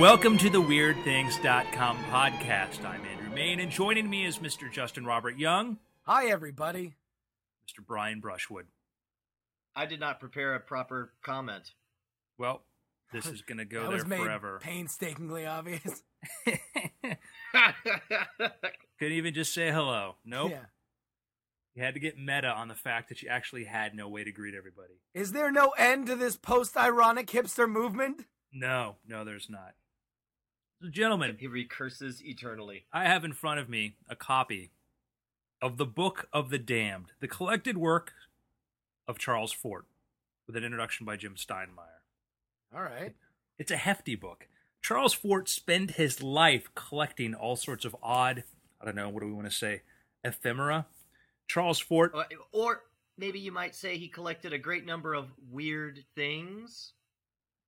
Welcome to the WeirdThings.com podcast. I'm Andrew Mayne, and joining me is Mr. Justin Robert Young, Hi, everybody. Mr. Brian Brushwood. I did not prepare a proper comment. Well, this is going to go that there was made forever. painstakingly obvious. Couldn't even just say hello. Nope. Yeah. You had to get meta on the fact that you actually had no way to greet everybody. Is there no end to this post-ironic hipster movement? No, no, there's not. So, gentlemen, he recurses eternally. I have in front of me a copy of the Book of the Damned, the collected work of Charles Fort, with an introduction by Jim Steinmeyer. All right. It's a hefty book. Charles Fort spent his life collecting all sorts of odd, I don't know, what do we want to say, ephemera. Charles Fort, Uh, Or maybe you might say he collected a great number of weird things.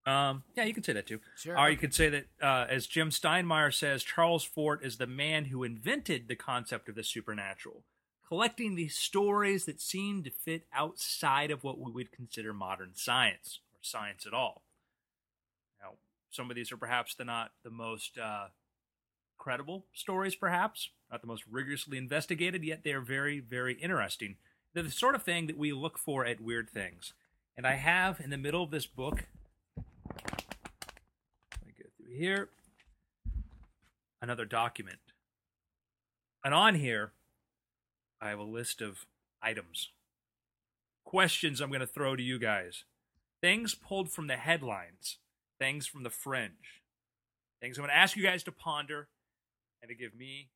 Um, yeah, you could say that too. Sure. Or you could say that, uh, as Jim Steinmeyer says, Charles Fort is the man who invented the concept of the supernatural, collecting these stories that seem to fit outside of what we would consider modern science or science at all. Now, some of these are perhaps the not the most uh, credible stories, perhaps not the most rigorously investigated, yet they are very, very interesting. They're the sort of thing that we look for at weird things. And I have in the middle of this book let me go through here. Another document. And on here, I have a list of items. Questions I'm going to throw to you guys. Things pulled from the headlines. Things from the fringe. Things I'm going to ask you guys to ponder and to give me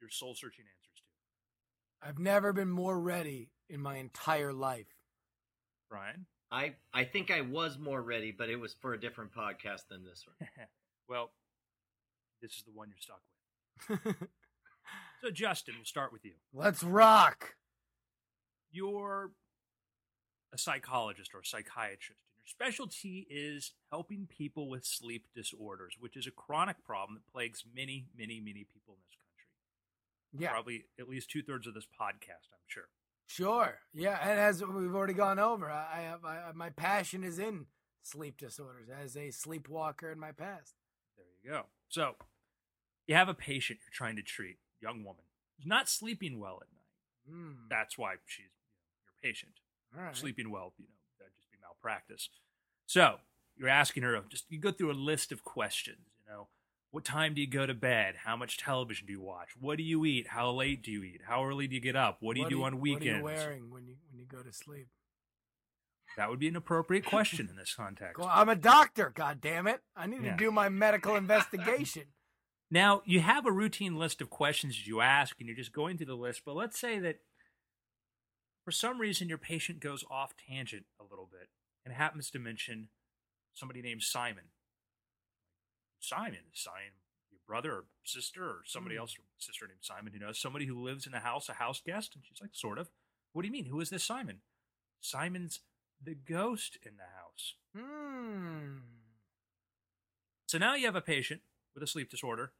your soul searching answers to. I've never been more ready in my entire life. Brian? I I think I was more ready, but it was for a different podcast than this one. well, this is the one you're stuck with. So, Justin, we'll start with you. Let's rock. you're a psychologist or a psychiatrist, and your specialty is helping people with sleep disorders, which is a chronic problem that plagues many, many, many people in this country. Yeah, Probably at least two thirds of this podcast, I'm sure. Sure. Yeah, and as we've already gone over, I have I, my passion is in sleep disorders as a sleepwalker in my past. There you go. So, you have a patient you're trying to treat, young woman, who's not sleeping well at night. Hmm. That's why she's your patient. Right. sleeping well, you know, that'd just be malpractice. So you're asking her just you go through a list of questions, you know, what time do you go to bed? How much television do you watch? What do you eat? How late do you eat? How early do you get up? What do you do on weekends? What are you wearing when you when you go to sleep? That would be an appropriate question in this context. Well, I'm a doctor. God damn it! I need Yeah. to do my medical investigation. Now, you have a routine list of questions you ask, and you're just going through the list, but let's say that for some reason your patient goes off tangent a little bit and happens to mention somebody named Simon. Simon, Simon, your brother or sister or somebody Hmm. else, or sister named Simon, who knows somebody who lives in the house, a house guest? And she's like, sort of. What do you mean? Who is this Simon? Simon's the ghost in the house. Hmm. So now you have a patient with a sleep disorder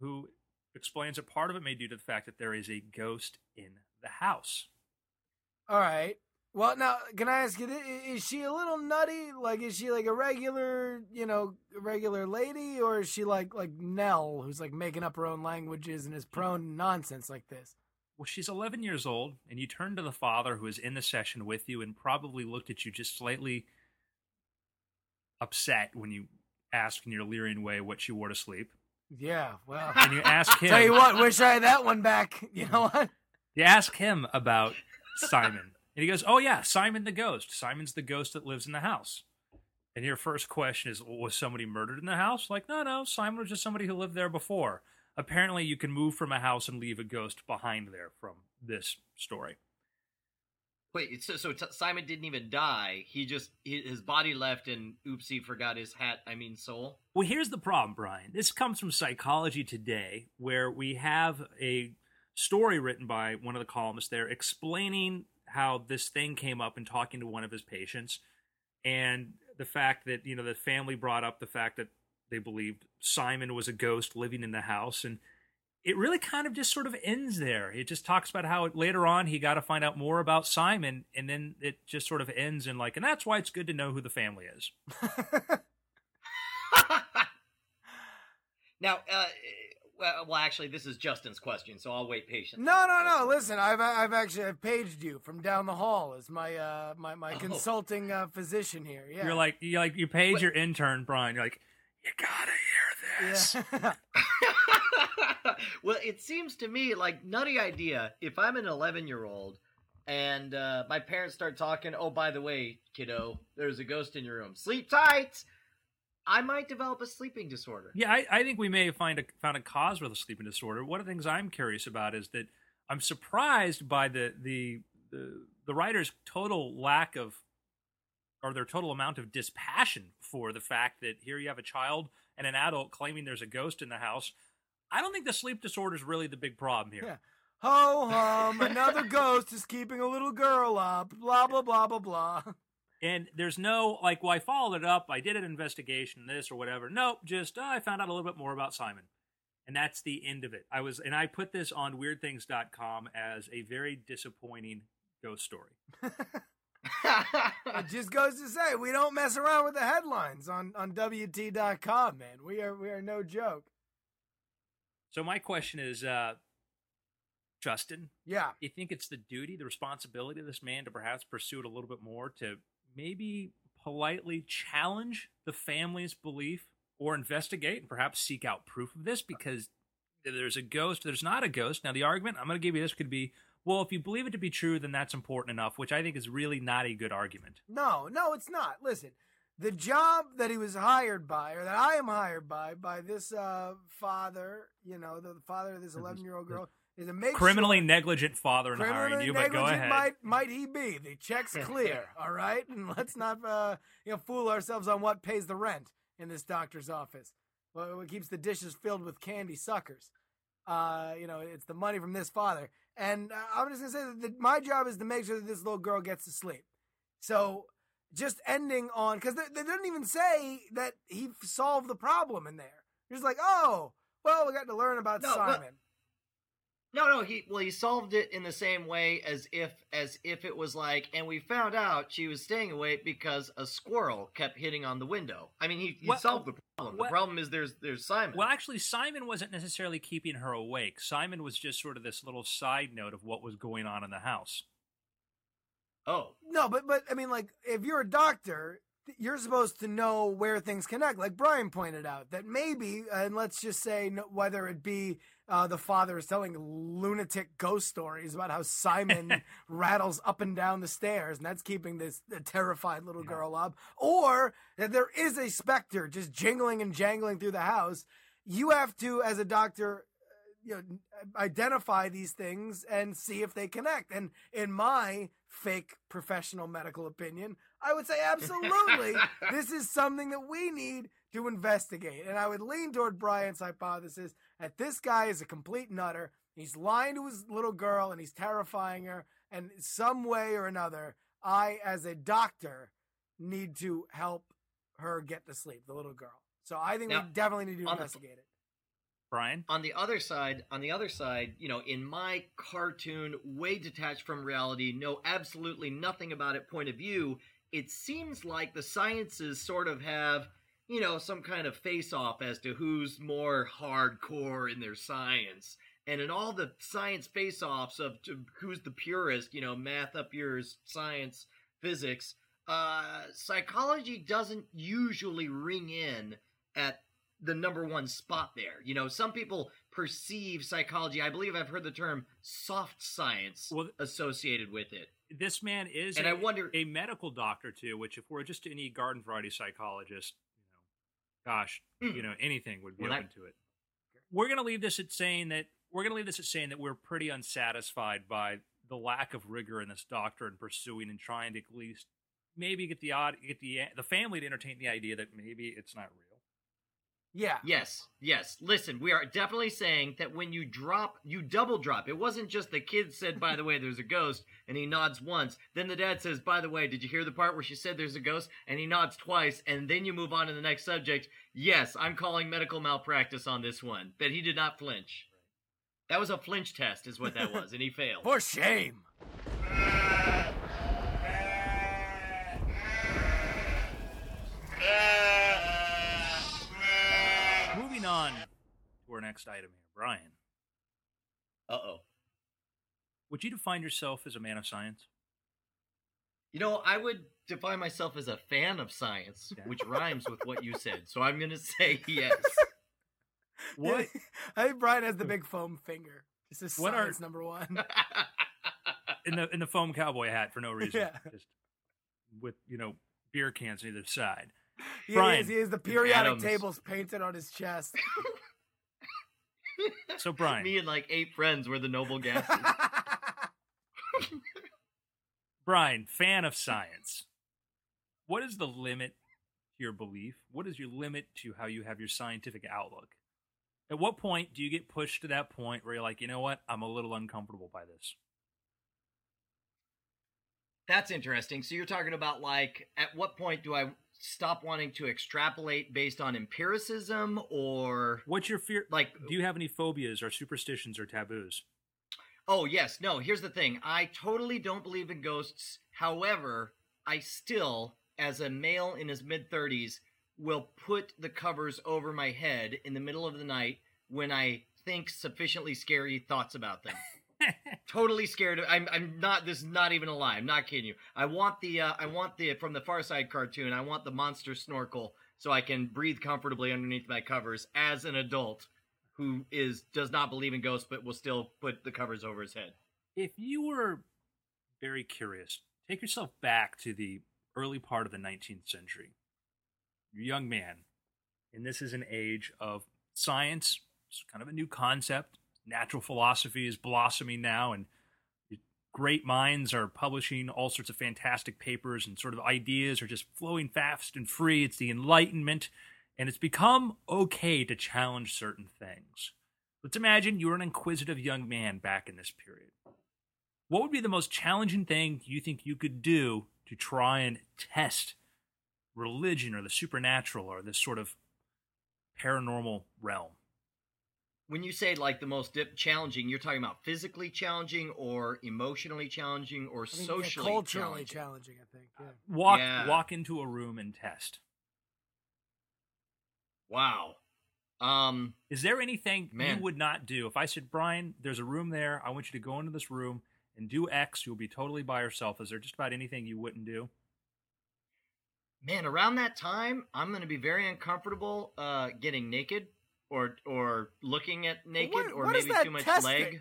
who explains that part of it may be due to the fact that there is a ghost in the house. All right. Well, now, can I ask you, is she a little nutty? Like, is she like a regular, you know, regular lady, or is she like like Nell, who's like making up her own languages and is prone to nonsense like this? Well, she's 11 years old, and you turn to the father who is in the session with you and probably looked at you just slightly upset when you asked in your leering way what she wore to sleep. Yeah. Well, And you ask him, tell you what, wish I had that one back. You know what? you ask him about Simon. And he goes, Oh, yeah, Simon the ghost. Simon's the ghost that lives in the house. And your first question is, well, Was somebody murdered in the house? Like, no, no, Simon was just somebody who lived there before. Apparently, you can move from a house and leave a ghost behind there from this story. Wait, so, so t- Simon didn't even die. He just his body left, and oops, he forgot his hat. I mean, soul. Well, here's the problem, Brian. This comes from Psychology Today, where we have a story written by one of the columnists there explaining how this thing came up in talking to one of his patients and the fact that, you know, the family brought up the fact that they believed Simon was a ghost living in the house. And it really kind of just sort of ends there. It just talks about how later on he got to find out more about Simon, and then it just sort of ends in like, and that's why it's good to know who the family is. Now, uh, well, well, actually, this is Justin's question, so I'll wait patiently. No, no, no. Listen, I've I've actually I've paged you from down the hall as my uh my my Oh. consulting uh, physician here. Yeah. You're like you like you page your intern Brian. You're like, you gotta hear this. yeah. well, it seems to me like nutty idea. If I'm an 11 year old and uh, my parents start talking, oh, by the way, kiddo, there's a ghost in your room. Sleep tight. I might develop a sleeping disorder. Yeah, I, I think we may have find a, found a cause for the sleeping disorder. One of the things I'm curious about is that I'm surprised by the the the, the writer's total lack of or their total amount of dispassion for the fact that here you have a child and an adult claiming there's a ghost in the house. I don't think the sleep disorder is really the big problem here. Yeah. Ho hum! Another ghost is keeping a little girl up. Blah blah blah blah blah. And there's no like, well, I followed it up. I did an investigation, this or whatever. Nope, just uh, I found out a little bit more about Simon, and that's the end of it. I was, and I put this on WeirdThings.com as a very disappointing ghost story. It just goes to say we don't mess around with the headlines on on WT.com, man. We are we are no joke. So my question is, uh, Justin, Yeah. you think it's the duty, the responsibility of this man to perhaps pursue it a little bit more to maybe politely challenge the family's belief or investigate and perhaps seek out proof of this because there's a ghost, there's not a ghost. Now, the argument I'm going to give you this could be well, if you believe it to be true, then that's important enough, which I think is really not a good argument. No, no, it's not. Listen, the job that he was hired by, or that I am hired by, by this uh, father, you know, the father of this 11 year old girl, is to make Criminally sure, negligent father in hiring you, but go ahead. Might, might he be? The check's clear, all right? And let's not uh, you know, fool ourselves on what pays the rent in this doctor's office. Well, what keeps the dishes filled with candy suckers. Uh, you know, it's the money from this father. And uh, I'm just gonna say that the, my job is to make sure that this little girl gets to sleep. So just ending on because they, they didn't even say that he solved the problem in there. He's like, oh, well, we got to learn about No, but- Simon. No, no, he well he solved it in the same way as if as if it was like, and we found out she was staying awake because a squirrel kept hitting on the window. I mean, he, he What- solved the problem. what- The problem is there's there's Simon. Well, actually, Simon wasn't necessarily keeping her awake. Simon was just sort of this little side note of what was going on in the house. oh, No, but but I mean, like, if you're a doctor, you're supposed to know where things connect. Like Brian pointed out, that maybe, and let's just say, whether it be uh, the father is telling lunatic ghost stories about how Simon rattles up and down the stairs, and that's keeping this terrified little Yeah. girl up, or that there is a specter just jingling and jangling through the house. You have to, as a doctor, you know, identify these things and see if they connect. And in my fake professional medical opinion, I would say absolutely this is something that we need to investigate. And I would lean toward Brian's hypothesis that this guy is a complete nutter. He's lying to his little girl and he's terrifying her. And some way or another, I, as a doctor, need to help her get to sleep, the little girl. So I think Now, we definitely need to on the- investigate it. Brian? on the other side, on the other side, you know, in my cartoon, way detached from reality, know absolutely nothing about it point of view, it seems like the sciences sort of have, you know, some kind of face off as to who's more hardcore in their science. And in all the science face offs of to who's the purist, you know, math up yours, science, physics, uh, psychology doesn't usually ring in at the number one spot there. You know, some people perceive psychology, I believe I've heard the term soft science Well- associated with it. This man is And a, I wonder- a medical doctor too, which if we're just any garden variety psychologist, gosh, you hmm. know, anything would be Well, that- open to it. We're gonna leave this at saying that we're gonna leave this at saying that we're pretty unsatisfied by the lack of rigor in this doctor in pursuing and trying to at least maybe get the odd get the the family to entertain the idea that maybe it's not real. Yeah. Yes, yes. Listen, we are definitely saying that when you drop, you double drop. It wasn't just the kid said, by the way, there's a ghost, and he nods once. Then the dad says, by the way, did you hear the part where she said there's a ghost? And he nods twice, and then you move on to the next subject. Yes, I'm calling medical malpractice on this one. That he did not flinch. That was a flinch test, is what that was, and he failed. For shame. Moving on to our next item here. Brian, Uh oh. would you define yourself as a man of science? You know, I would define myself as a fan of science, Yeah. which rhymes with what you said. So I'm going to say yes. What I think Brian has the big foam finger. This is What are- science number one. in the in the foam cowboy hat for no reason, Yeah. just with you know beer cans on either side. He Brian. is. He is the periodic Adams. tables painted on his chest. So Brian, Me and like eight friends were the noble gases. Brian, fan of science. What is the limit to your belief? What is your limit to how you have your scientific outlook? At what point do you get pushed to that point where you're like, you know what, I'm a little uncomfortable by this? That's interesting. So you're talking about like at what point do I stop wanting to extrapolate based on empiricism or What's your fear? like Do you have any phobias or superstitions or taboos? Oh, yes. No, here's the thing. I totally don't believe in ghosts. However, I still, as a male in his mid 30s, will put the covers over my head in the middle of the night when I think sufficiently scary thoughts about them. totally scared. Of, I'm. I'm not. This is not even a lie. I'm not kidding you. I want the. Uh, I want the from the Far Side cartoon. I want the monster snorkel so I can breathe comfortably underneath my covers as an adult who is does not believe in ghosts but will still put the covers over his head. if you were very curious, take yourself back to the early part of the 19th century. You're a young man, and this is an age of science. It's kind of a new concept. Natural philosophy is blossoming now, and great minds are publishing all sorts of fantastic papers, and sort of ideas are just flowing fast and free. It's the Enlightenment, and it's become okay to challenge certain things. Let's imagine you were an inquisitive young man back in this period. What would be the most challenging thing you think you could do to try and test religion or the supernatural or this sort of paranormal realm? When you say like the most dip- challenging, you're talking about physically challenging or emotionally challenging or I think, yeah, socially culturally challenging. challenging. I think. Yeah. Walk Yeah. walk into a room and test. Wow. Um Is there anything Man. you would not do? If I said, Brian, there's a room there, I want you to go into this room and do X, you'll be totally by yourself. Is there just about anything you wouldn't do? man, around that time, I'm going to be very uncomfortable uh getting naked or or looking at naked What- or what is maybe too much testing? leg.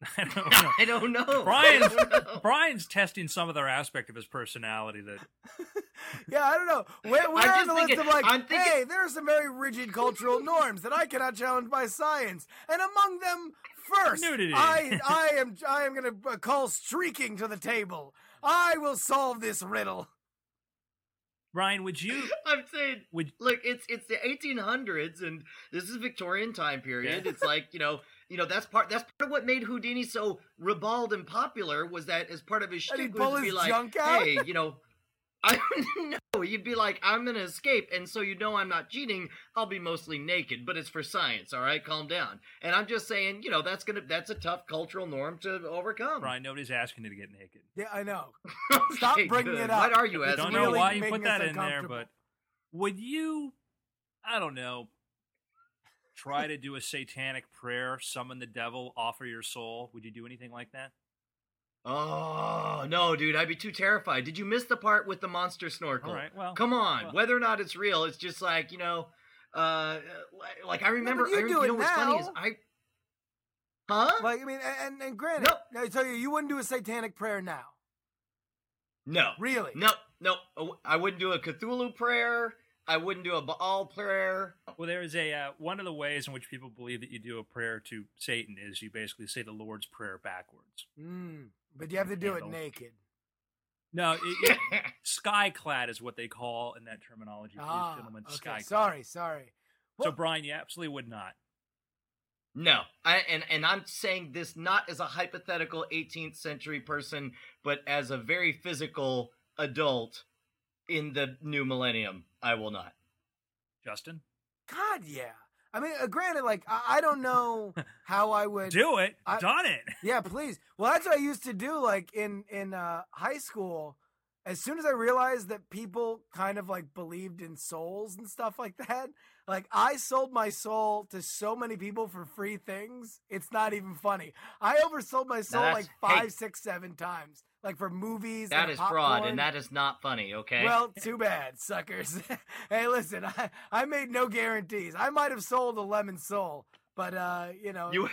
I don't know. I don't know. Brian's don't know. Brian's testing some other aspect of his personality that yeah, I don't know. Where, where on the just list of like, I'm thinking- hey, there are some very rigid cultural norms that I cannot challenge by science, and among them, first, Nudity. I, I am, I am going to uh, call streaking to the table. I will solve this riddle. Brian, would you I'm saying would look it's it's the 1800s and this is victorian time period Yeah. it's like you know you know that's part that's part of what made houdini so ribald and popular was that as part of his And he'd shtick was to be like junk out? hey you know I don't know. You'd be like, I'm gonna escape, and so you know I'm not cheating. I'll be mostly naked, but it's for science. All right, calm down. And I'm just saying, you know, that's gonna that's a tough cultural norm to overcome. Brian, nobody's asking you to get naked. Yeah, I know. Okay, Stop bringing good. it up. What are you It's asking? don't know really why you making put that in there, but would you, I don't know, try to do a satanic prayer, summon the devil, offer your soul? Would you do anything like that? Oh no, dude! I'd be too terrified. Did you miss the part with the monster snorkel? All right, well, Come on, well- whether or not it's real, it's just like you know, uh, like I remember. but you I, do you it know what's funny is now. I, huh? Like, I mean, and, and granted, No. I tell you, you wouldn't do a satanic prayer now. no, Really? no, no. I wouldn't do a Cthulhu prayer. I wouldn't do a Baal prayer. well, there is a uh, one of the ways in which people believe that you do a prayer to Satan is you basically say the Lord's prayer backwards. Mm, but you have to do it naked. No, it, it, skyclad is what they call in that terminology. Please, Ah, gentlemen, okay. skyclad. Sorry, sorry. So, Brian, you absolutely would not. No, I, and and I'm saying this not as a hypothetical 18th century person, but as a very physical adult in the new millennium. I will not. Justin, God, yeah. I mean, uh, granted, like I, I don't know how I would. do it. I- Done it. Yeah, please. Well, that's what I used to do, like in in uh, high school, as soon as I realized that people kind of like believed in souls and stuff like that, like I sold my soul to so many people for free things. It's not even funny. I oversold my soul that's- like five, six, seven times, like for movies. That is fraud, and that is not funny. Okay. Well, too bad, suckers. hey, listen, I, I made no guarantees. I might have sold a lemon soul, but uh, you know, you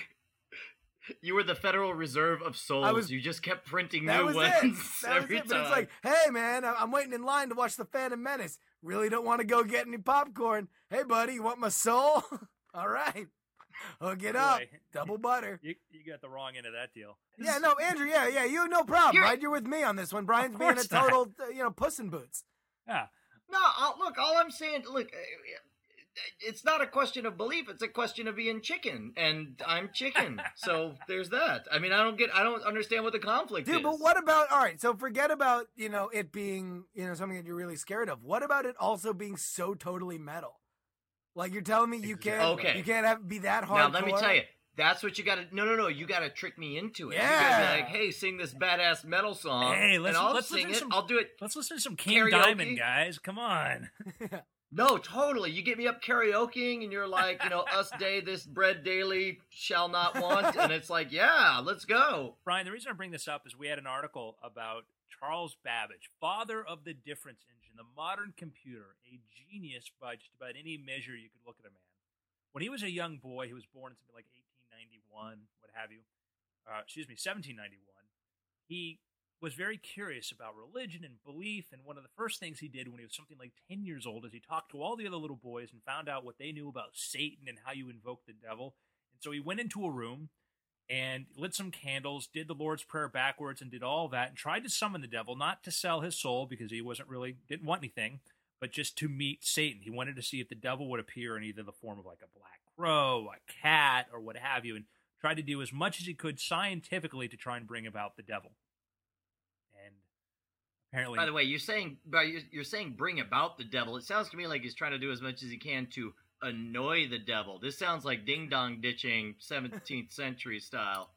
you were the Federal Reserve of souls. was- you just kept printing new was ones it. That was every it. time. But it's like, hey, man, I'm waiting in line to watch the Phantom Menace. Really don't want to go get any popcorn. Hey, buddy, you want my soul? All right, hook it up, Boy. double butter. You, you got the wrong end of that deal. Yeah, no, Andrew. Yeah, yeah, you no problem, You're- right? You're with me on this one. Brian's being a course not. total, uh, you know, puss in boots. Yeah. no, I'll, look. All I'm saying, look, uh, it's not a question of belief. It's a question of being chicken, and I'm chicken. so there's that. I mean, I don't get. I don't understand what the conflict is. Dude, is. but what about all right? So forget about you know it being you know something that you're really scared of. What about it also being so totally metal? Like you're telling me you can't Okay. you can't have be that hard. Now let me tell you. That's what you got to. No, no, no. You got to trick me into it. You Yeah. be like, "Hey, sing this badass metal song." Hey, let's- and I'll let's sing listen it. some- I'll do it. Let's listen to some King Karaoke? Diamond, guys. Come on. No, totally. You get me up karaokeing, and you're like, you know, us day this bread daily shall not want, and it's like, yeah, let's go. Brian, the reason I bring this up is we had an article about Charles Babbage, father of the difference the modern computer, a genius by just about any measure you could look at a man. When he was a young boy, he was born in something like 1891, what have you. Uh, excuse me, 1791. He was very curious about religion and belief, and one of the first things he did when he was something like 10 years old is he talked to all the other little boys and found out what they knew about Satan and how you invoke the devil. And so he went into a room and lit some candles, did the Lord's Prayer backwards, and did all that, and tried to summon the devil, not to sell his soul because he wasn't really didn't want anything, but just to meet Satan. He wanted to see if the devil would appear in either the form of like a black crow, a cat, or what have you, and tried to do as much as he could scientifically to try and bring about the devil. And apparently, By the way, you're saying, you're saying, bring about the devil. It sounds to me like he's trying to do as much as he can to annoy the devil. This sounds like ding dong ditching, 17th century style.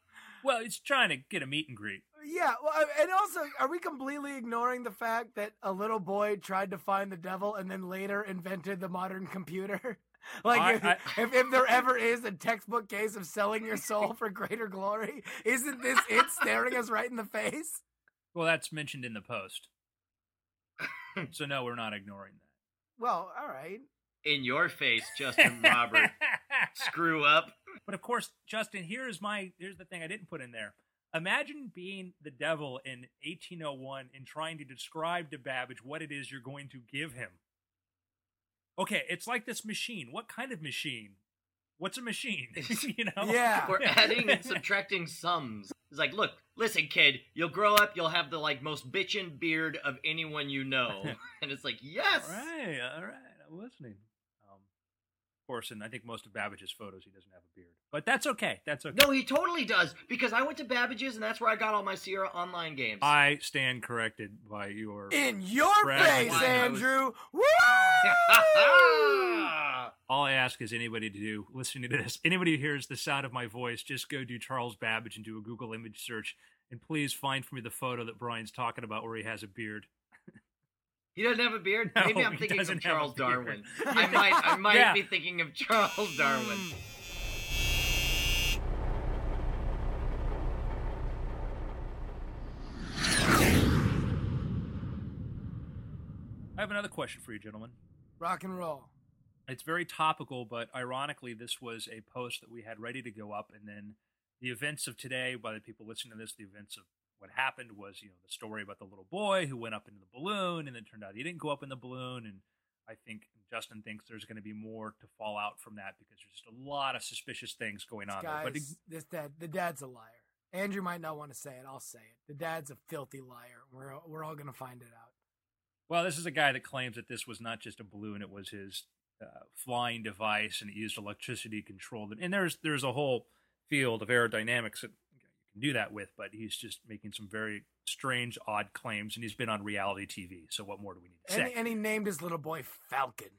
well, he's trying to get a meet and greet. Yeah, well, I- and also, are we completely ignoring the fact that a little boy tried to find the devil and then later invented the modern computer? like, I- if, I- if, if there ever is a textbook case of selling your soul for greater glory, isn't this it staring us right in the face? Well, that's mentioned in the post. so no, we're not ignoring that. Well, all right. In your face, Justin Robert. Screw up. But of course, Justin, here's my here's the thing I didn't put in there. Imagine being the devil in 1801 and trying to describe to Babbage what it is you're going to give him. Okay, it's like this machine. What kind of machine? What's a machine? you know? Yeah. We're adding and subtracting sums. It's like, look, listen, kid, you'll grow up, you'll have the like most bitchin' beard of anyone you know. and it's like, yes. All right, all right. I'm listening. Course, and I think most of Babbage's photos, he doesn't have a beard, but that's okay. That's okay. No, he totally does because I went to Babbage's and that's where I got all my Sierra Online games. I stand corrected by your. In your face, why I was- Andrew. Woo! All I ask is anybody to do listening to this, anybody who hears the sound of my voice, just go do Charles Babbage and do a Google image search, and please find for me the photo that Brian's talking about where he has a beard. He doesn't have a beard. No, Maybe I'm thinking of Charles. Darwin. I might, I might Yeah. be thinking of Charles Darwin. Hmm. I have another question for you, gentlemen. Rock and roll. It's very topical, but ironically, this was a post that we had ready to go up, and then the events of today, by the people listening to this, the events of what happened was, you know, the story about the little boy who went up into the balloon, and it turned out he didn't go up in the balloon, and I think Justin thinks there's going to be more to fall out from that because there's just a lot of suspicious things going on Guys, there. But this dad, the dad's a liar. Andrew might not want to say it. I'll say it. The dad's a filthy liar. We're we're all gonna find it out. Well, this is a guy that claims that this was not just a balloon; it was his uh, flying device, and it used electricity controlled. And there's there's a whole field of aerodynamics that can do that with, but he's just making some very strange, odd claims, and he's been on reality TV. So what more do we need to And, say? he- and he named his little boy Falcon.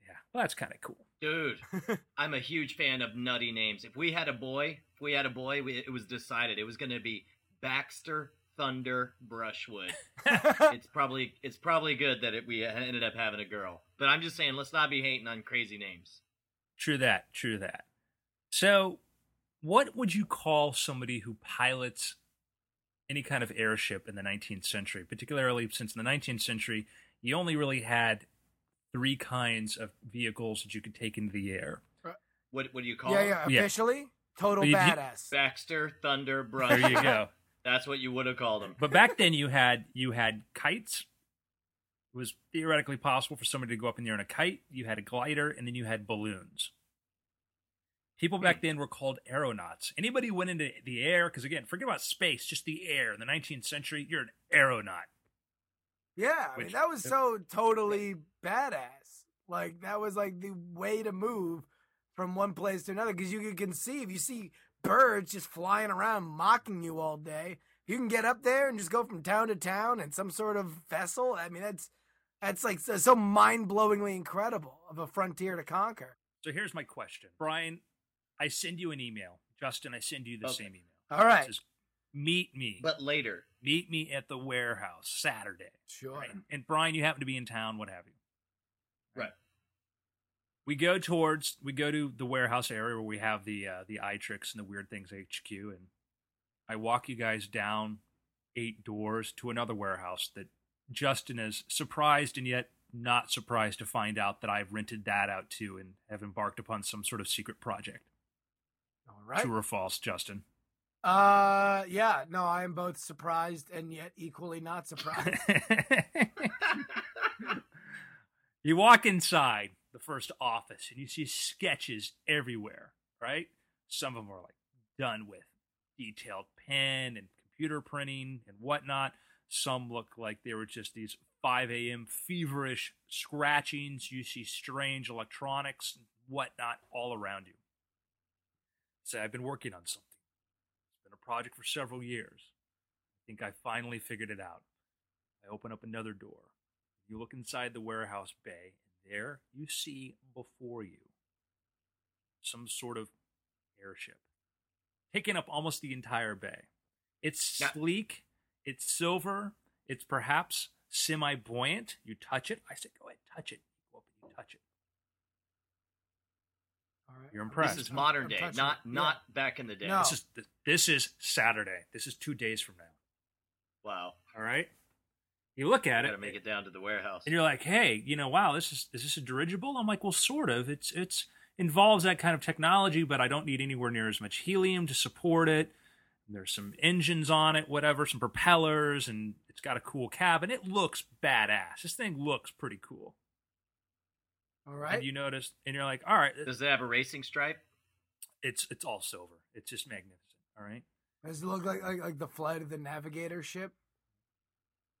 yeah, well, that's kind of cool. Dude, I'm a huge fan of nutty names. If we had a boy, if we had a boy, we, it was decided it was going to be Baxter Thunder Brushwood. it's probably it's probably good that it, we ended up having a girl. But I'm just saying, let's not be hating on crazy names. True that. True that. So, what would you call somebody who pilots any kind of airship in the 19th century? Particularly since in the 19th century, you only really had three kinds of vehicles that you could take into the air. Uh, what what do you call yeah, yeah. Yeah. Officially, total You- you- badass. Baxter Thunder There you go. That's what you would have called them. But back then, you had you had kites. It was theoretically possible for somebody to go up in there in a kite. You had a glider, and then you had balloons. People hmm. back then were called aeronauts. Anybody went into the air, because again, forget about space, just the air. In the 19th century, you're an aeronaut. Yeah, I mean that was so totally badass. Like that was like the way to move from one place to another because you could conceive. You see birds just flying around mocking you all day. You can get up there and just go from town to town in some sort of vessel. I mean that's that's like so, so mind blowingly incredible of a frontier to conquer. So here's my question, Brian. I send you an email. Justin, I send you the Okay. same email. All right, says, meet me. But later. meet me at the warehouse Saturday. sure. Right? And Brian, you happen to be in town, what have you. Right. We go towards we go to the warehouse area where we have the uh, the eye tricks and the Weird Things HQ, and I walk you guys down eight doors to another warehouse that Justin is surprised and yet not surprised to find out that I've rented that out too and have embarked upon some sort of secret project. Right. True or false, Justin? Uh, yeah. No, I am both surprised and yet equally not surprised. you walk inside the first office and you see sketches everywhere, right? Some of them are like done with detailed pen and computer printing and whatnot. Some look like they were just these 5 a.m. feverish scratchings. You see strange electronics and whatnot all around you. Say, I've been working on something. It's been a project for several years. I think I finally figured it out. I open up another door. You look inside the warehouse bay, and there you see before you some sort of airship, taking up almost the entire bay. It's Yeah. sleek, it's silver, it's perhaps semi buoyant. You touch it. I say, go ahead, touch it. You go up and you touch it. All right. You're impressed. This is modern I'm day, touching not it. Yeah. not back in the day. No. This is this is Saturday. This is two days from now. Wow. All right. You look at Got to it, make it down to the warehouse. and you're like, "Hey, you know, wow, this is is this a dirigible?" I'm like, "Well, sort of. It's it's involves that kind of technology, but I don't need anywhere near as much helium to support it. And there's some engines on it, whatever, some propellers, and it's got a cool cabin. It looks badass. This thing looks pretty cool. All right. And you noticed? and you're like, "All right, Does it have a racing stripe? it's it's all silver. It's just magnificent. All right." Does it look like, like like the flight of the navigator ship?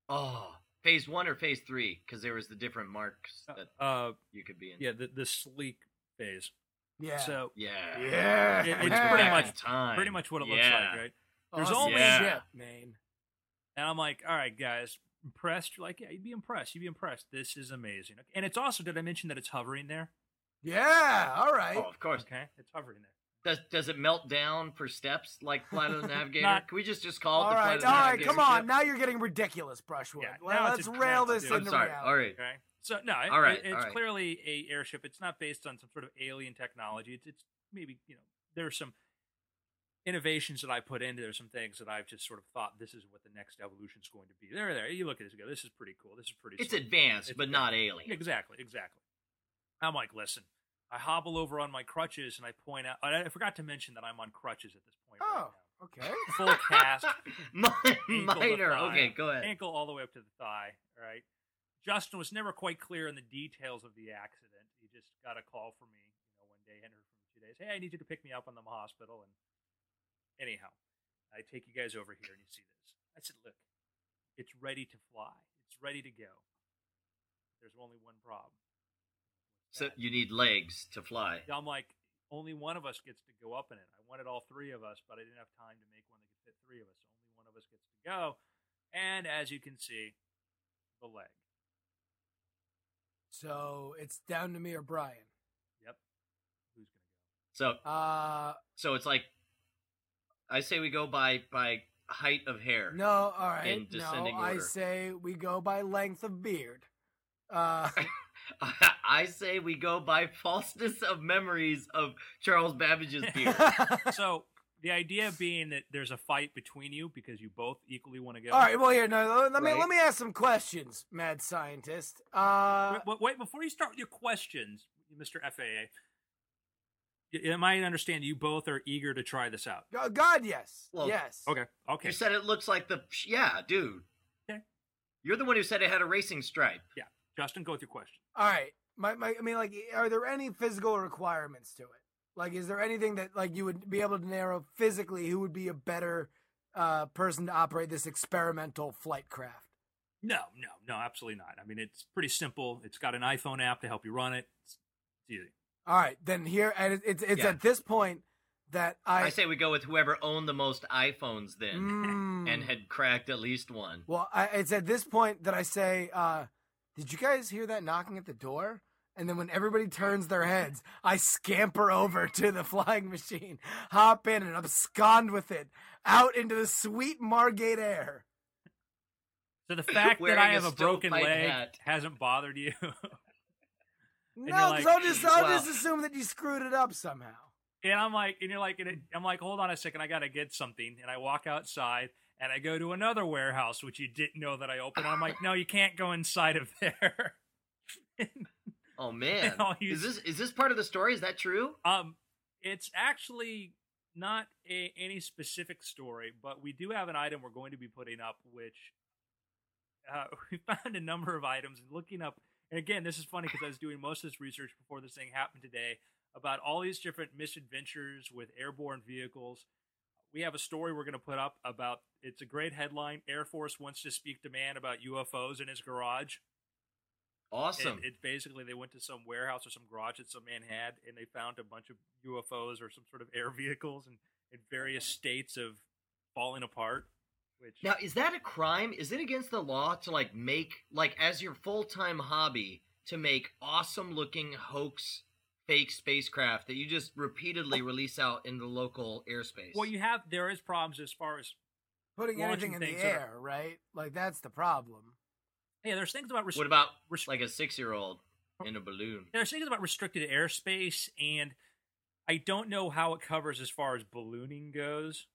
Oh, phase one or phase three? Because there was the different marks that Uh, you could be in. yeah, the the sleek phase. Yeah. So Yeah. Yeah. It- it's Let's pretty much- time. pretty much what it looks Yeah. like, right? There's awesome only- Yeah. ship, man. And I'm like, all right, guys, impressed? You're like, yeah, you'd be impressed. You'd be impressed. This is amazing. And it's also, did I mention that it's hovering there? Yeah. All right. Oh, of course. Okay, it's hovering there. Does does it melt down for steps like Flight of the Navigator? Not- Can we just just call it all the Flight right. of the All right. Come on. ship? Now you're getting ridiculous, Brushwood. Yeah, well, let's rail this into sorry. reality. All right. Okay. So no, it- All right, it- it's all right. clearly a airship. It's not based on some sort of alien technology. It's, it's maybe you know there's some innovations that I put into. There's some things that I've just sort of thought this is what the next evolution is going to be. There, there. You look at this and go, this is pretty cool. This is pretty. It's sweet. advanced, It's but advanced. not alien. Exactly, exactly. I'm like, listen, I hobble over on my crutches and I point out. I I forgot to mention that I'm on crutches at this point. Oh, right okay. full cast, Mi- ankle to Minor. thigh. Okay, go ahead. ankle all the way up to the thigh. All right. Justin was never quite clear in the details of the accident. He just got a call from me, you know, one day, and heard from two days. Hey, I need you to pick me up on the hospital. And anyhow, I take you guys over here and you see this. I said, look, it's ready to fly. It's ready to go. There's only one problem. So you need legs to fly. I'm like, only one of us gets to go up in it. I wanted all three of us, but I didn't have time to make one that could fit three of us. So only one of us gets to go. And as you can see, the leg. So it's down to me or Brian. Yep. Who's gonna go? So Uh, so it's like I say we go by by height of hair. No, all right. In No, descending I order. say we go by length of beard. Uh, I say we go by falseness of memories of Charles Babbage's beard. So the idea being that there's a fight between you because you both equally want to go. all right. Well, here, no. Let me Right. let me ask some questions, mad scientist. Uh, Wait, wait, wait, before you start with your questions, Mr. FAA. Y- Am I understand you both are eager to try this out? oh, God, yes, Well, yes. Okay. Okay. You said it looks like the yeah, dude. Okay. You're the one who said it had a racing stripe. Yeah, Justin, go with your question. All right. My, my, I mean, like, are there any physical requirements to it? Like, is there anything that like you would be able to narrow physically who would be a better uh, person to operate this experimental flight craft? No, no, no, absolutely not. I mean, it's pretty simple. It's got an iPhone app to help you run it. It's, it's easy. All right, then here, and it- it's it's Yeah. at this point that I, I say we go with whoever owned the most iPhones then Mm. and had cracked at least one. Well, I, it's at this point that I say, uh, "Did you guys hear that knocking at the door?" And then when everybody turns their heads, I scamper over to the flying machine, hop in, and abscond with it out into the sweet Margate air. So the fact that I have a broken leg hat. hasn't bothered you. No, you're 'cause like- I'll just I'll Wow. just assume that you screwed it up somehow. And I'm like, and you're like, and it, I'm like, hold on a second, I gotta get something. And I walk outside and I go to another warehouse, which you didn't know that I opened. I'm like, no, you can't go inside of there. Oh man, I'll use- is this is this part of the story? Is that true? um, it's actually not a, any specific story, but we do have an item we're going to be putting up, which uh, we found a number of items and looking up. And again, this is funny because I was doing most of this research before this thing happened today about all these different misadventures with airborne vehicles. We have a story we're going to put up about it's a great headline. Air Force wants to speak to man about UFOs in his garage. Awesome. And it's basically they went to some warehouse or some garage that some man had, and they found a bunch of UFOs or some sort of air vehicles in, in various states of falling apart. Which Now, is that a crime? Is it against the law to like make like as your full time hobby to make awesome looking hoax fake spacecraft that you just repeatedly release out in the local airspace? well, you have there is problems as far as Putting Launching anything in the things that are- air, right? Like that's the problem. yeah, there's things about res- what about res- like a six year old in a balloon? there's things about restricted airspace, and I don't know how it covers as far as ballooning goes,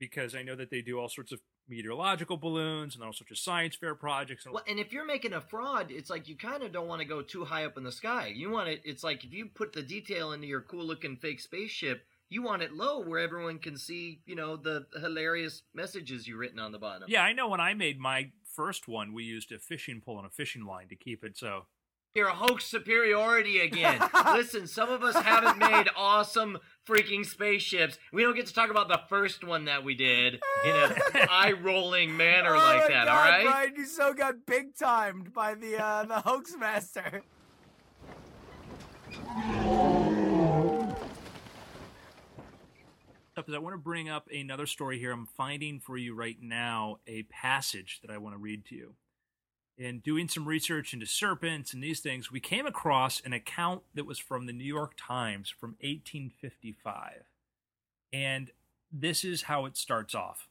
because I know that they do all sorts of meteorological balloons and all sorts of science fair projects. And Well, and if you're making a fraud, it's like you kind of don't want to go too high up in the sky. You want it. It's like if you put the detail into your cool looking fake spaceship, you want it low where everyone can see, you know, the hilarious messages you've written on the bottom. yeah, I know when I made my first one, we used a fishing pole and a fishing line to keep it so. You're a hoax superiority again. Listen, some of us haven't made awesome freaking spaceships. We don't get to talk about the first one that we did in an eye rolling manner oh like that, God, all right? Brian, you so got big timed by the uh, the hoax master. because I want to bring up another story here. I'm finding for you right now a passage that I want to read to you. In doing some research into serpents and these things, we came across an account that was from the New York Times from 1855. And this is how it starts off.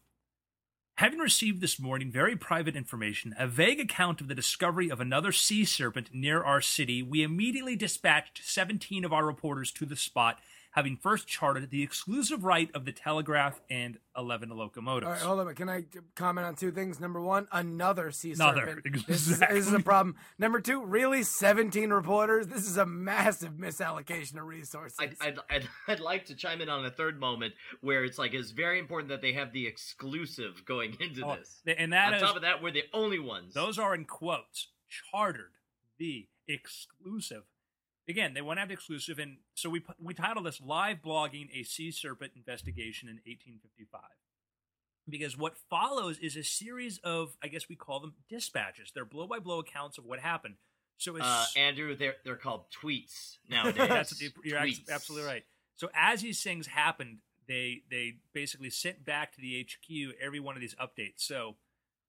Having received this morning very private information, a vague account of the discovery of another sea serpent near our city, we immediately dispatched 17 of our reporters to the spot, having first chartered the exclusive right of the telegraph and 11 locomotives. All right, hold on. Can I comment on two things? Number one, another sea Another, serpent. This, is, this is a problem. Number two, really, 17 reporters? This is a massive misallocation of resources. I'd, I'd, I'd, I'd like to chime in on a third moment where it's like it's very important that they have the exclusive going into Oh, this. and that on is top of that, we're the only ones. Those are in quotes. Chartered the exclusive. Again, they want to have the exclusive, and so we we titled this "Live Blogging: A Sea Serpent Investigation in 1855." Because what follows is a series of, I guess we call them dispatches. They're blow by blow accounts of what happened. So uh, Andrew, they're they're called tweets nowadays. That's you're Tweets. absolutely right. So as these things happened, they they basically sent back to the HQ every one of these updates. So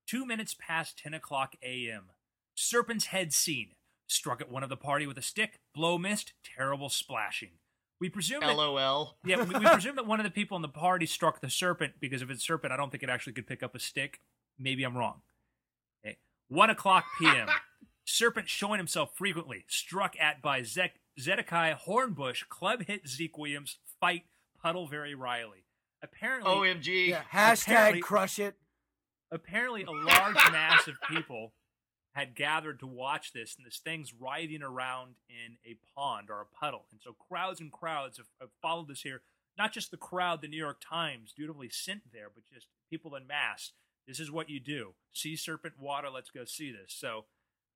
two minutes past ten o'clock a.m., Serpent's head seen. Struck at one of the party with a stick. Blow missed. Terrible splashing. We presume that, LOL. yeah, we, we presume that one of the people in the party struck the serpent because if it's serpent, I don't think it actually could pick up a stick. Maybe I'm wrong. Okay. One o'clock p.m. serpent showing himself frequently, struck at by Zek- Zedekiah Hornbush, club hit Zeke Williams, fight Puddle Very Riley. Apparently, OMG. Yeah, hashtag Apparently- crush it. apparently a large mass of people had gathered to watch this, and this thing's writhing around in a pond or a puddle. And so crowds and crowds have, have followed this here. Not just the crowd the New York Times dutifully sent there, but just people in mass. This is what you do. Sea serpent water, let's go see this. So,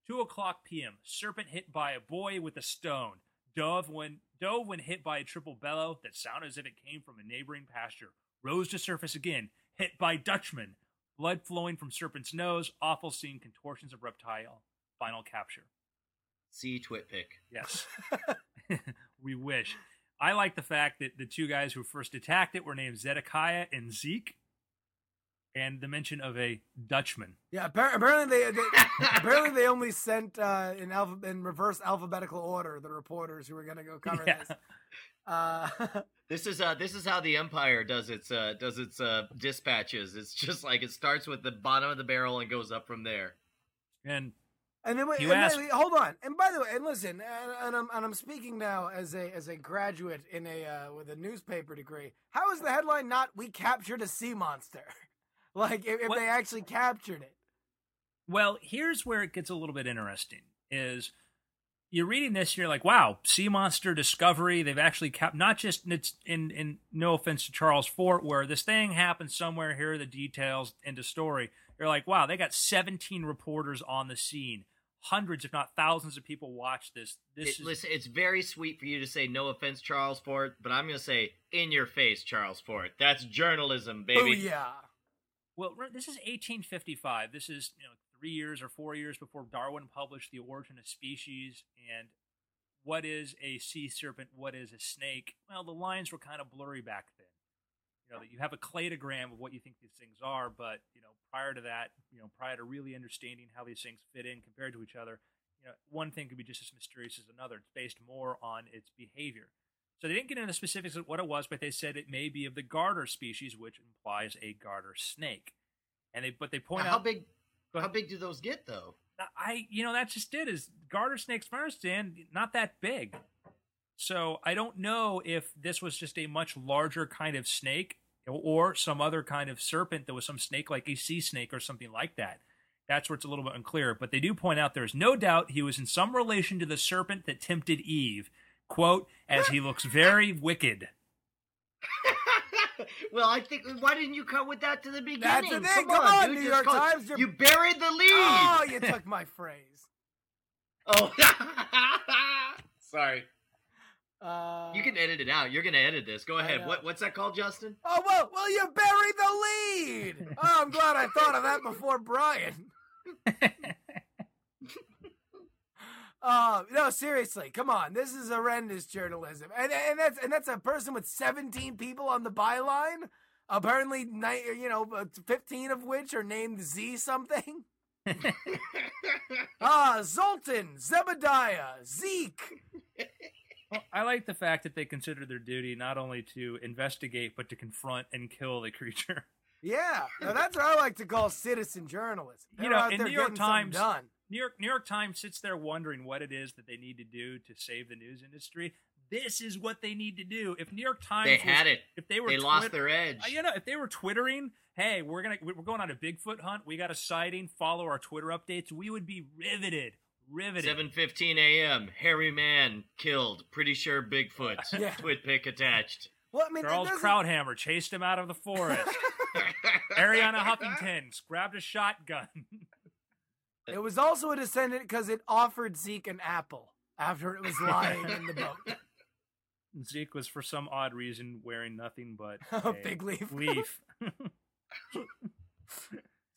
2 o'clock p.m., serpent hit by a boy with a stone. Dove when, dove when hit by a triple bellow that sounded as if it came from a neighboring pasture. Rose to surface again, hit by Dutchman. Blood flowing from serpent's nose, awful scene, contortions of reptile, final capture. See Twit Pick. Yes. we wish. I like the fact that the two guys who first attacked it were named Zedekiah and Zeke, and the mention of a Dutchman. Yeah, apparently they, they apparently they only sent uh, in alpha in reverse alphabetical order the reporters who were going to go cover Yeah. this. Uh, This is uh this is how the Empire does its uh does its uh dispatches. It's just like it starts with the bottom of the barrel and goes up from there. And and then wait, You and asked- wait, hold on. And by the way, and listen, and, and I'm and I'm speaking now as a as a graduate in a uh, with a newspaper degree. How is the headline not "We captured a sea monster"? like if, if they actually captured it. well, here's where it gets a little bit interesting. Is you're reading this, and you're like, wow, sea monster discovery. They've actually kept not just it's in in no offense to Charles Fort, where this thing happened somewhere. Here are the details into story. You're like, wow, they got 17 reporters on the scene. Hundreds, if not thousands, of people watch this. This It- is listen, it's very sweet for you to say no offense, Charles Fort, but I'm gonna say in your face, Charles Fort. That's journalism, baby. Oh yeah. Well, this is 1855. This is you know three years or four years before Darwin published *The Origin of Species* and what is a sea serpent, what is a snake. Well, the lines were kind of blurry back then. You know that you have a cladogram of what you think these things are, but you know prior to that, you know prior to really understanding how these things fit in compared to each other, you know one thing could be just as mysterious as another. It's based more on its behavior. So they didn't get into specifics of what it was, but they said it may be of the garter species, which implies a garter snake. And they, but they point Now, how big Go how big do those get though? Uh, I, you know, that's just it. Is garter snakes, from our stand, not that big. So I don't know if this was just a much larger kind of snake, or some other kind of serpent that was some snake like a sea snake or something like that. That's where it's a little bit unclear. But they do point out there's no doubt he was in some relation to the serpent that tempted Eve. Quote, as he looks very wicked. well, I think why didn't you come with that to the beginning? That's the thing. Come on, dude, New York call Times, you're- You buried the lead. Oh, you took my phrase. Oh, sorry. Uh, You can edit it out. You're gonna edit this. Go ahead. What what's that called, Justin? Oh well, well, you buried the lead. Oh, I'm glad I thought of that before Brian. Uh, no, seriously, come on. This is horrendous journalism, and and that's and that's a person with 17 people on the byline. Apparently, ni- you know, uh, 15 of which are named Z something. Ah, Zoltan, Zebediah, Zeke. Well, I like the fact that they consider their duty not only to investigate but to confront and kill the creature. Yeah, now that's what I like to call citizen journalism. You They're know, out in there New York Times- done. New York New York Times sits there wondering what it is that they need to do to save the news industry. This is what they need to do. If New York Times They was- had it. if they were They lost their edge. Uh, you know, if they were twittering, hey, we're gonna we're going on a Bigfoot hunt. We got a sighting. Follow our Twitter updates. We would be riveted, riveted. 7:15 a.m. Hairy man killed. Pretty sure Bigfoot. Yeah. Twit pick attached. Well, I mean, Charles that Krauthammer chased him out of the forest. Arianna Huffington grabbed a shotgun. It was also a descendant because it offered Zeke an apple after it was lying in the boat. Zeke was, for some odd reason, wearing nothing but A a big leaf. leaf.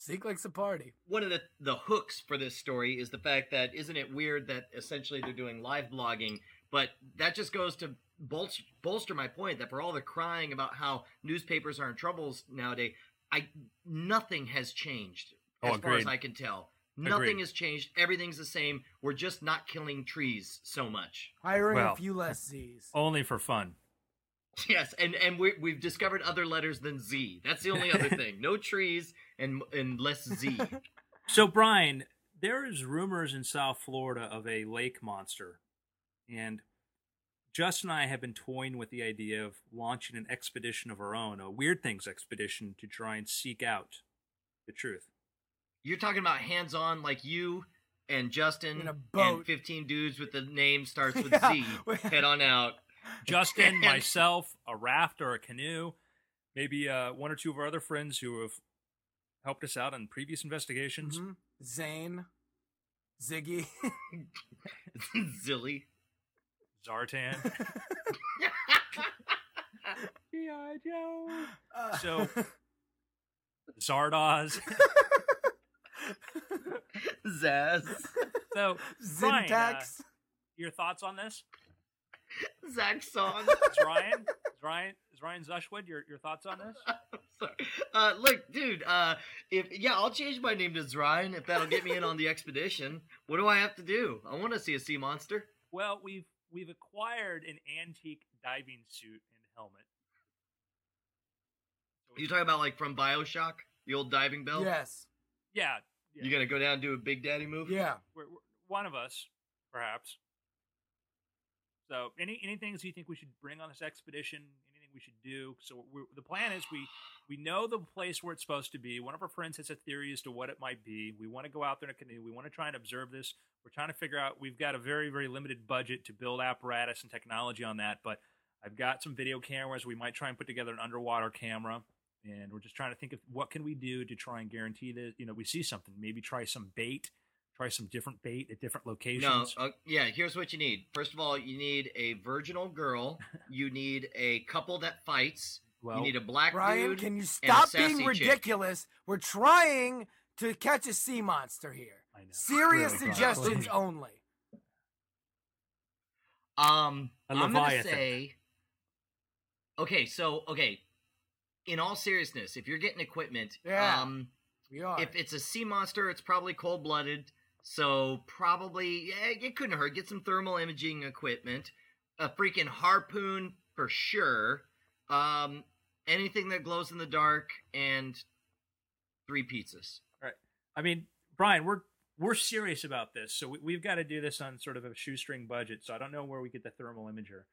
Zeke likes a party. One of the the hooks for this story is the fact that isn't it weird that essentially they're doing live blogging, but that just goes to bolster, bolster my point that for all the crying about how newspapers are in troubles nowadays, I nothing has changed Oh, as far as. I can tell. Nothing Agreed. has changed. Everything's the same. We're just not killing trees so much. Hiring Well. a few less Z's. Only for fun. Yes, and and we we've discovered other letters than Z. That's the only other thing. No trees and and less Z. So, Brian, there is rumors in South Florida of a lake monster, and Justin and I have been toying with the idea of launching an expedition of our own, a Weird Things expedition, to try and seek out the truth. You're talking about hands on, like you and Justin In a boat. and 15 dudes with the name starts with Yeah. Z. Head on out. Justin, And- myself, a raft or a canoe, maybe uh, one or two of our other friends who have helped us out on previous investigations. Mhm. Zane, Ziggy. Zilly. Zartan. G.I. Joe. Uh, So- Zardoz. Zaz. So, Brian, uh, Zintax. your thoughts on this? Zaxxon. Is Ryan? Is Ryan? Is Ryan Zushwood? Your your thoughts on this? Sorry. Uh, look, dude. Uh, if yeah, I'll change my name to Zryan if that'll get me in on the expedition. What do I have to do? I want to see a sea monster. Well, we've we've acquired an antique diving suit and helmet. So we- You talking about like from Bioshock, the old diving bell? yes. yeah, yeah. You gonna go down and do a Big Daddy move? Yeah. we're, we're- one of us, perhaps. So, any any things you think we should bring on this expedition? Anything we should do? So, we're, the plan is we we know the place where it's supposed to be. One of our friends has a theory as to what it might be. We want to go out there in a canoe. We want to try and observe this. We're trying to figure out. We've got a very very limited budget to build apparatus and technology on that, but I've got some video cameras. We might try and put together an underwater camera. And we're just trying to think of what can we do to try and guarantee that you know we see something. Maybe try some bait, try some different bait at different No, locations. uh, yeah. Here's what you need. First of all, you need a virginal girl. you need a couple that fights. well, you need a black Brian, dude. can you stop sassy being chick. ridiculous? We're trying to catch a sea monster here. I know. Serious Really, Brian. suggestions only. Um, A I'm gonna say. Okay, so okay. In all seriousness, if you're getting equipment, Yeah. um, We are. if it's a sea monster, it's probably cold blooded. So probably, yeah, it couldn't hurt. Get some thermal imaging equipment, a freaking harpoon for sure. Um, anything that glows in the dark, and three pizzas. Right. I mean, Brian, we're we're serious about this, so we, we've got to do this on sort of a shoestring budget. So I don't know where we get the thermal imager.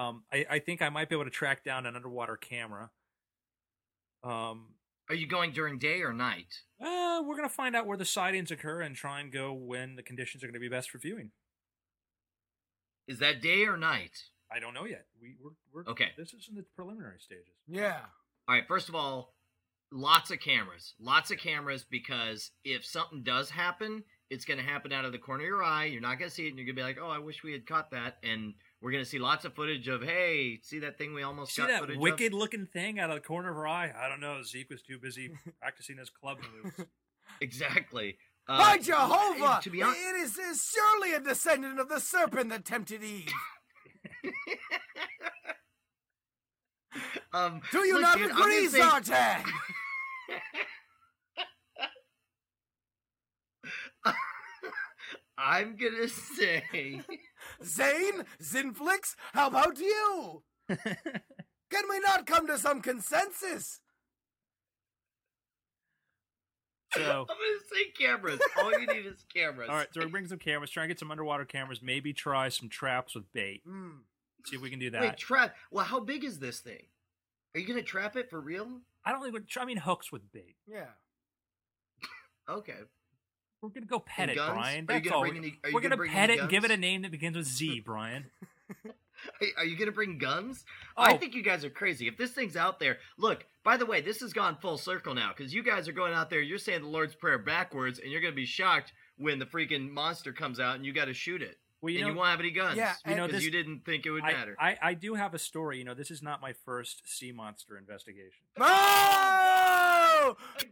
Um, I, I think I might be able to track down an underwater camera. Um, Are you going during day or night? uh, we're gonna find out where the sightings occur and try and go when the conditions are going to be best for viewing. Is that day or night? I don't know yet. We we're, we're Okay. This is in the preliminary stages. yeah. All right, first of all, lots of cameras. Lots of cameras because if something does happen, it's going to happen out of the corner of your eye. You're not going to see it, and you're going to be like, oh, I wish we had caught that. And we're going to see lots of footage of, hey, see that thing we almost See got that footage wicked looking thing out of the corner of her eye? I don't know. Zeke was too busy practicing his club moves. Exactly. Uh, By Jehovah! To be honest, it is, is surely a descendant of the serpent that tempted Eve. um, Do you look, not dude, agree, gonna Zartan? I'm going to say. Zane? Zinflix? How about you? Can we not come to some consensus? So I'm going to say cameras. All you need is cameras. all right. So we bring some cameras. Try and get some underwater cameras. Maybe try some traps with bait. Hmm. See if we can do that. Wait, trap. Well, how big is this thing? Are you going to trap it for real? I don't think we're. I mean, hooks with bait. Yeah. Okay. We're gonna go pet And it, guns? Brian. That's gonna all. any- we're gonna gonna pet any it and give it a name that begins with Z, Brian. Are- Are you going to bring guns? Oh. I think you guys are crazy. If this thing's out there, look, by the way, this has gone full circle now because you guys are going out there, you're saying the Lord's Prayer backwards, and you're going to be shocked when the freaking monster comes out and you got to shoot it. Well, you and know, you won't have any guns. Yeah, you know because this. you didn't think it would I, matter. I, I do have a story. You know, this is not my first sea monster investigation. Oh!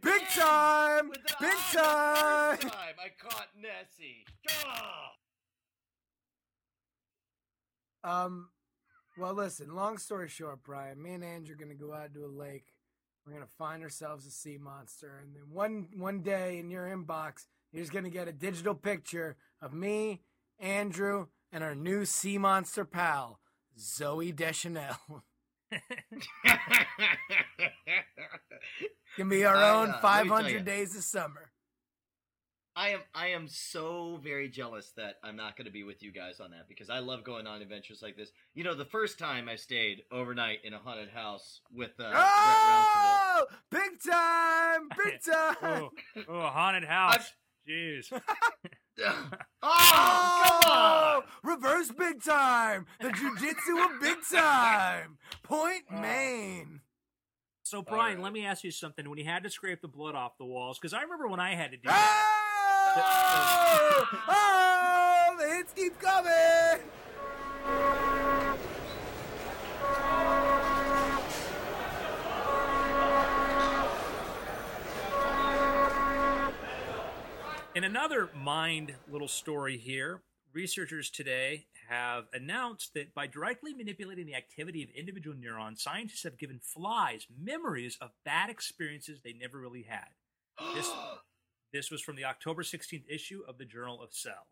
Big Again, time! Big time! time I caught Nessie. Um, well, listen. Long story short, Brian, me and Andrew are gonna go out to a lake. We're gonna find ourselves a sea monster, and then one one day in your inbox, you're just gonna get a digital picture of me, Andrew, and our new sea monster pal, Zooey Deschanel. Can be our I, own uh, let me tell 500 days of summer. I am I am so very jealous that I'm not going to be with you guys on that because I love going on adventures like this. You know, the first time I stayed overnight in a haunted house with uh, Brett Oh, big time, big time. oh, oh, haunted house. Jeez. Rounceville. oh, come on! Oh, reverse big time. The jujitsu of big time. Point Oh. Maine. So, Brian, right. let me ask you something. When you had to scrape the blood off the walls, because I remember when I had to do that. Oh, oh, the hits keep coming. In another mind little story here, researchers today have announced that by directly manipulating the activity of individual neurons, scientists have given flies memories of bad experiences they never really had. This, this was from the October 16th issue of the Journal of Cell.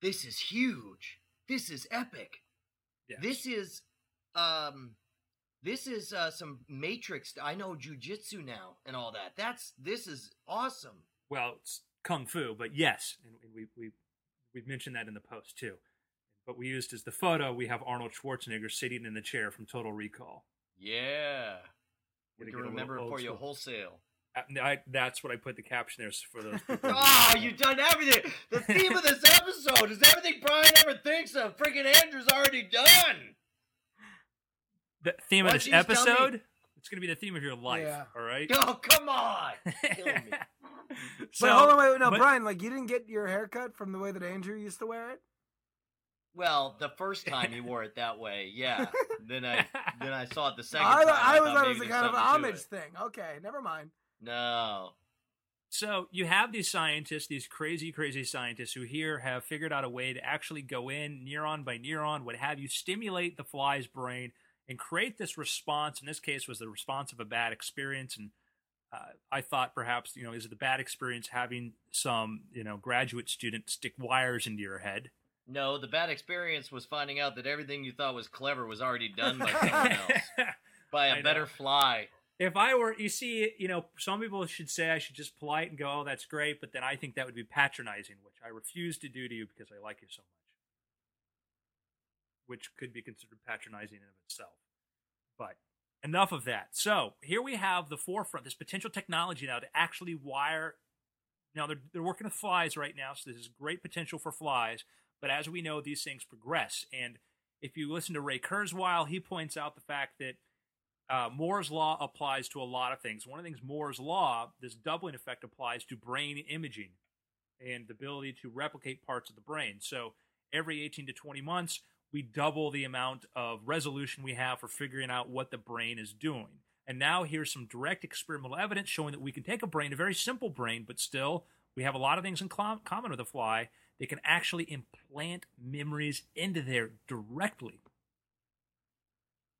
this is huge. This is epic. Yes. This is um this is uh some matrix I know jujitsu now and all that. That's this is awesome. well, it's kung fu, but yes, and we we we've mentioned that in the post too. But we used as the photo, we have Arnold Schwarzenegger sitting in the chair from Total Recall. Yeah. We can remember it for you wholesale. Uh, I, that's what I put the caption there for those. Oh, you've done everything. The theme of this episode is everything Brian ever thinks of. Freaking Andrew's already done. the theme Why of this don't you just tell me- episode. It's going to be the theme of your life. Yeah. All right. Oh, come on. Killing so, Wait, hold on, wait, wait, no, but- Brian. Like, you didn't get your haircut from the way that Andrew used to wear it. Well, the first time he wore it that way, yeah. then I then I saw it the second I, time. I, was thought thought it was a kind of an homage thing. Okay, never mind. No. So you have these scientists, these crazy, crazy scientists who here have figured out a way to actually go in neuron by neuron, what have you, stimulate the fly's brain and create this response. In this case, was the response of a bad experience, and uh, I thought perhaps you know is it the bad experience having some you know graduate student stick wires into your head? No, the bad experience was finding out that everything you thought was clever was already done by someone else. By I a know. better fly. if I were, you see, you know, some people should say I should just polite and go, "Oh, that's great," but then I think that would be patronizing, which I refuse to do to you because I like you so much. Which could be considered patronizing in of itself. But enough of that. So here we have the forefront, this potential technology now to actually wire. Now they're they're working with flies right now, so this is great potential for flies. But as we know, these things progress, and if you listen to Ray Kurzweil, he points out the fact that uh, Moore's law applies to a lot of things. One of the things Moore's law, this doubling effect applies to brain imaging and the ability to replicate parts of the brain. So every 18 to 20 months, we double the amount of resolution we have for figuring out what the brain is doing. And now here's some direct experimental evidence showing that we can take a brain, a very simple brain, but still we have a lot of things in common with a fly. They can actually implant memories into there directly.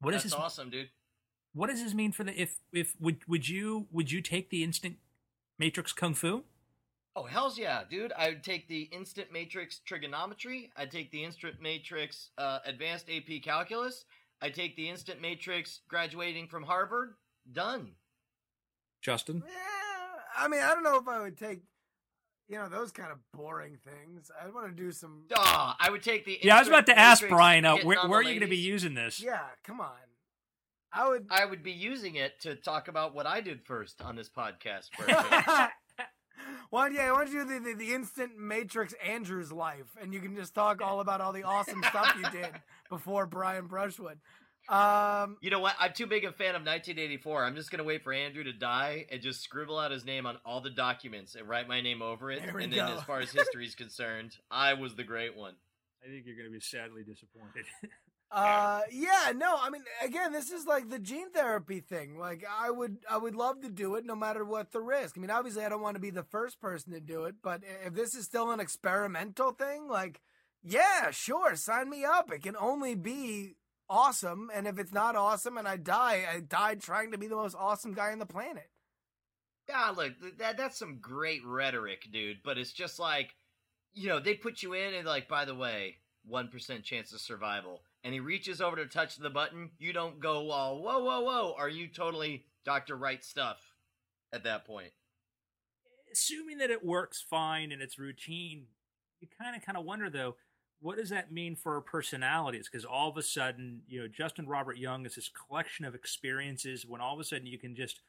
What That's this awesome, dude. what does this mean for the if if would would you would you take the instant matrix kung fu Oh hell's yeah, dude! I would take the instant matrix trigonometry. I'd take the instant matrix uh, advanced AP calculus. I'd take the instant matrix graduating from Harvard. Done. justin Yeah, I mean, I don't know if I would take, you know, those kind of boring things. I want to do some. Ah, I would take the. yeah i was about to ask brian uh, where, where are you going to be using this Yeah, come on. I would. I would be using it to talk about what I did first on this podcast. For a. Why, yeah, why don't you do the, the, the instant Matrix Andrew's life, and you can just talk all about all the awesome stuff you did before Brian Brushwood. Um, you know what? I'm too big a fan of 1984. I'm just gonna wait for Andrew to die and just scribble out his name on all the documents and write my name over it. There we and then, as far as history is concerned, I was the great one. i think you're going to be sadly disappointed Uh, yeah, no, I mean, again, this is like the gene therapy thing. Like, I would, I would love to do it, no matter what the risk. I mean, obviously, I don't want to be the first person to do it, but if this is still an experimental thing, like, yeah, sure, sign me up. It can only be awesome, and if it's not awesome and I die, I died trying to be the most awesome guy on the planet. Yeah, look, that that's some great rhetoric, dude. But it's just like, you know, they put you in and like, by the way, one percent chance of survival. And he reaches over to touch the button, you don't go, whoa, whoa, whoa. Are you totally Dr. Right stuff at that point? Assuming that it works fine and it's routine, you kind of kind of wonder though, what does that mean for our personalities? Because all of a sudden, you know, Justin Robert Young is this collection of experiences. When all of a sudden you can just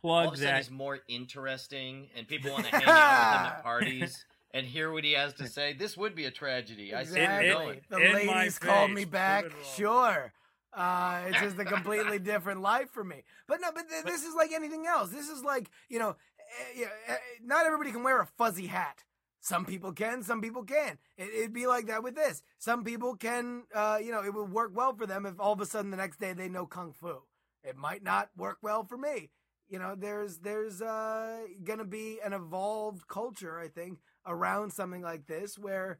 plug all of a sudden that he's more interesting, and people want to hang out with him at parties and hear what he has to say. This would be a tragedy. I see where exactly. the In ladies called me back. it. Sure. Uh, it's just a completely different life for me. But no, but th- this is like anything else. This is like you know, eh, yeah, eh, not everybody can wear a fuzzy hat. Some people can, some people can. It, it'd be like that with this. Some people can, uh, you know, it would work well for them if all of a sudden the next day they know kung fu. It might not work well for me. You know, there's there's uh, gonna be an evolved culture, I think, around something like this where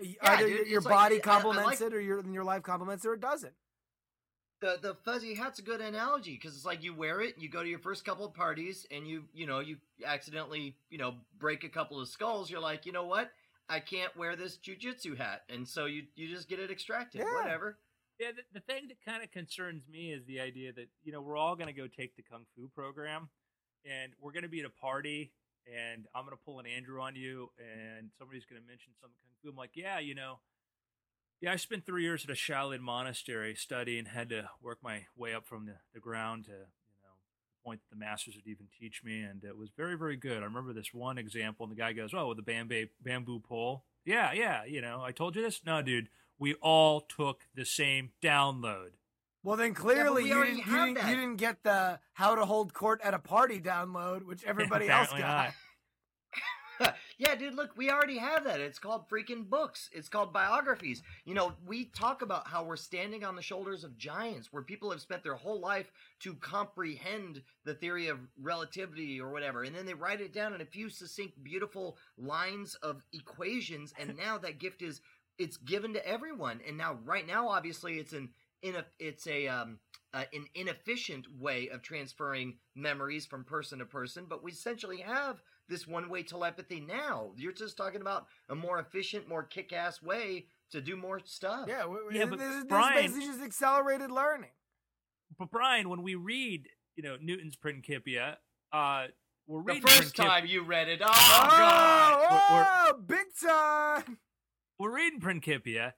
Yeah, either dude, your, your it's like- body I- I complements like- it or your your life complements it or it doesn't. the the fuzzy hat's a good analogy because it's like you wear it, you go to your first couple of parties, and you you know you accidentally you know break a couple of skulls. You're like, you know what? I can't wear this jujitsu hat, and so you you just get it extracted. Yeah. Whatever. Yeah, the, the thing that kind of concerns me is the idea that you know we're all going to go take the kung fu program, and we're going to be at a party, and I'm to pull an Andrew on you, and somebody's to mention something kung fu. I'm like, yeah, you know, yeah, I spent three years at a Shaolin monastery studying, had to work my way up from the, the ground to you know the point that the masters would even teach me, and it was very very good. I remember this one example, and the guy goes, "Oh, with the bamboo bamboo pole." Yeah, yeah, you know, I told you this. No, dude, we all took the same download. Well, then clearly we you didn't, you, didn't, you didn't get the how to hold court at a party download, which everybody else got. Yeah, dude, look, we already have that. It's called freaking books. It's called biographies. You know, we talk about how we're standing on the shoulders of giants, where people have spent their whole life to comprehend the theory of relativity or whatever, and then they write it down in a few succinct, beautiful lines of equations, and now that gift is it's given to everyone. And now, right now, obviously, it's an in a it's a um uh, an inefficient way of transferring memories from person to person, but we essentially have this one way telepathy now. You're just talking about a more efficient, more kick ass way to do more stuff. Yeah, w- Yeah, this, but this is, this is just accelerated learning. But Brian, when we read, you know, Newton's Principia, uh, we're reading The first Principia- time you read it, oh, Oh, god! We're- oh, big time! we're reading Principia.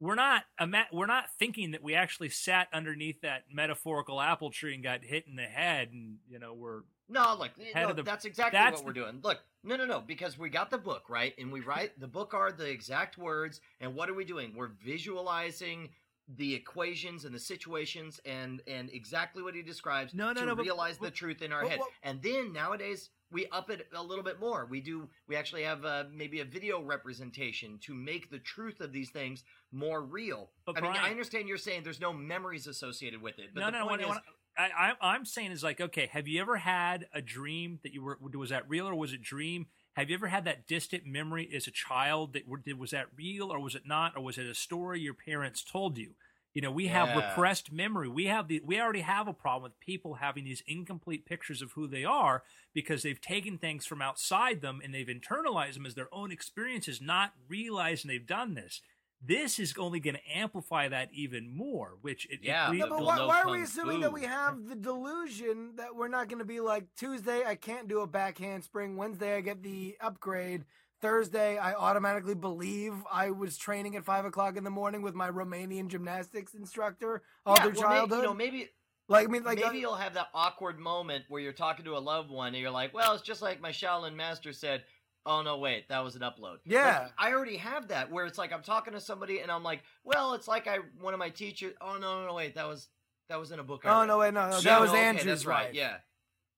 We're not we're not thinking that we actually sat underneath that metaphorical apple tree and got hit in the head, and you know we're No, look, eh, no, the- that's exactly that's what we're doing. Look, no, no, no, because we got the book right, and we write the book are the exact words, and what are we doing? We're visualizing the equations and the situations and and exactly what he describes No, no, to no, but- realize the but- truth in our but head. And then nowadays we up it a little bit more. We do we actually have uh, maybe a video representation to make the truth of these things more real. But I mean, I understand you're saying there's no memories associated with it, but no, the no, point no. is, I, I, I'm saying is like, okay, have you ever had a dream that you were was that real or was it dream? Have you ever had that distant memory as a child that were, did was that real or was it not or was it a story your parents told you? You know, we have repressed memory. We have the we already have a problem with people having these incomplete pictures of who they are because they've taken things from outside them and they've internalized them as their own experiences, not realizing they've done this. This is only going to amplify that even more, which it, it Yeah, No, but why, why are we kung assuming that we have the delusion that we're not going to be like Tuesday? I can't do a backhand spring. Wednesday, I get the upgrade. Thursday, I automatically believe I was training at five o'clock in the morning with my Romanian gymnastics instructor all yeah, through well, may- childhood. you know, maybe like I mean, like uh, maybe you'll have that awkward moment where you're talking to a loved one and you're like, well, it's just like my Shaolin master said. Oh no, wait, that was an upload. Yeah. Like, I already have that where it's like I'm talking to somebody and I'm like, well, it's like I one of my teachers. Oh no, no, no, wait, that was that was in a book. I oh read. no, wait, no, no, Yeah, that was okay, Andrew's that's right. Yeah,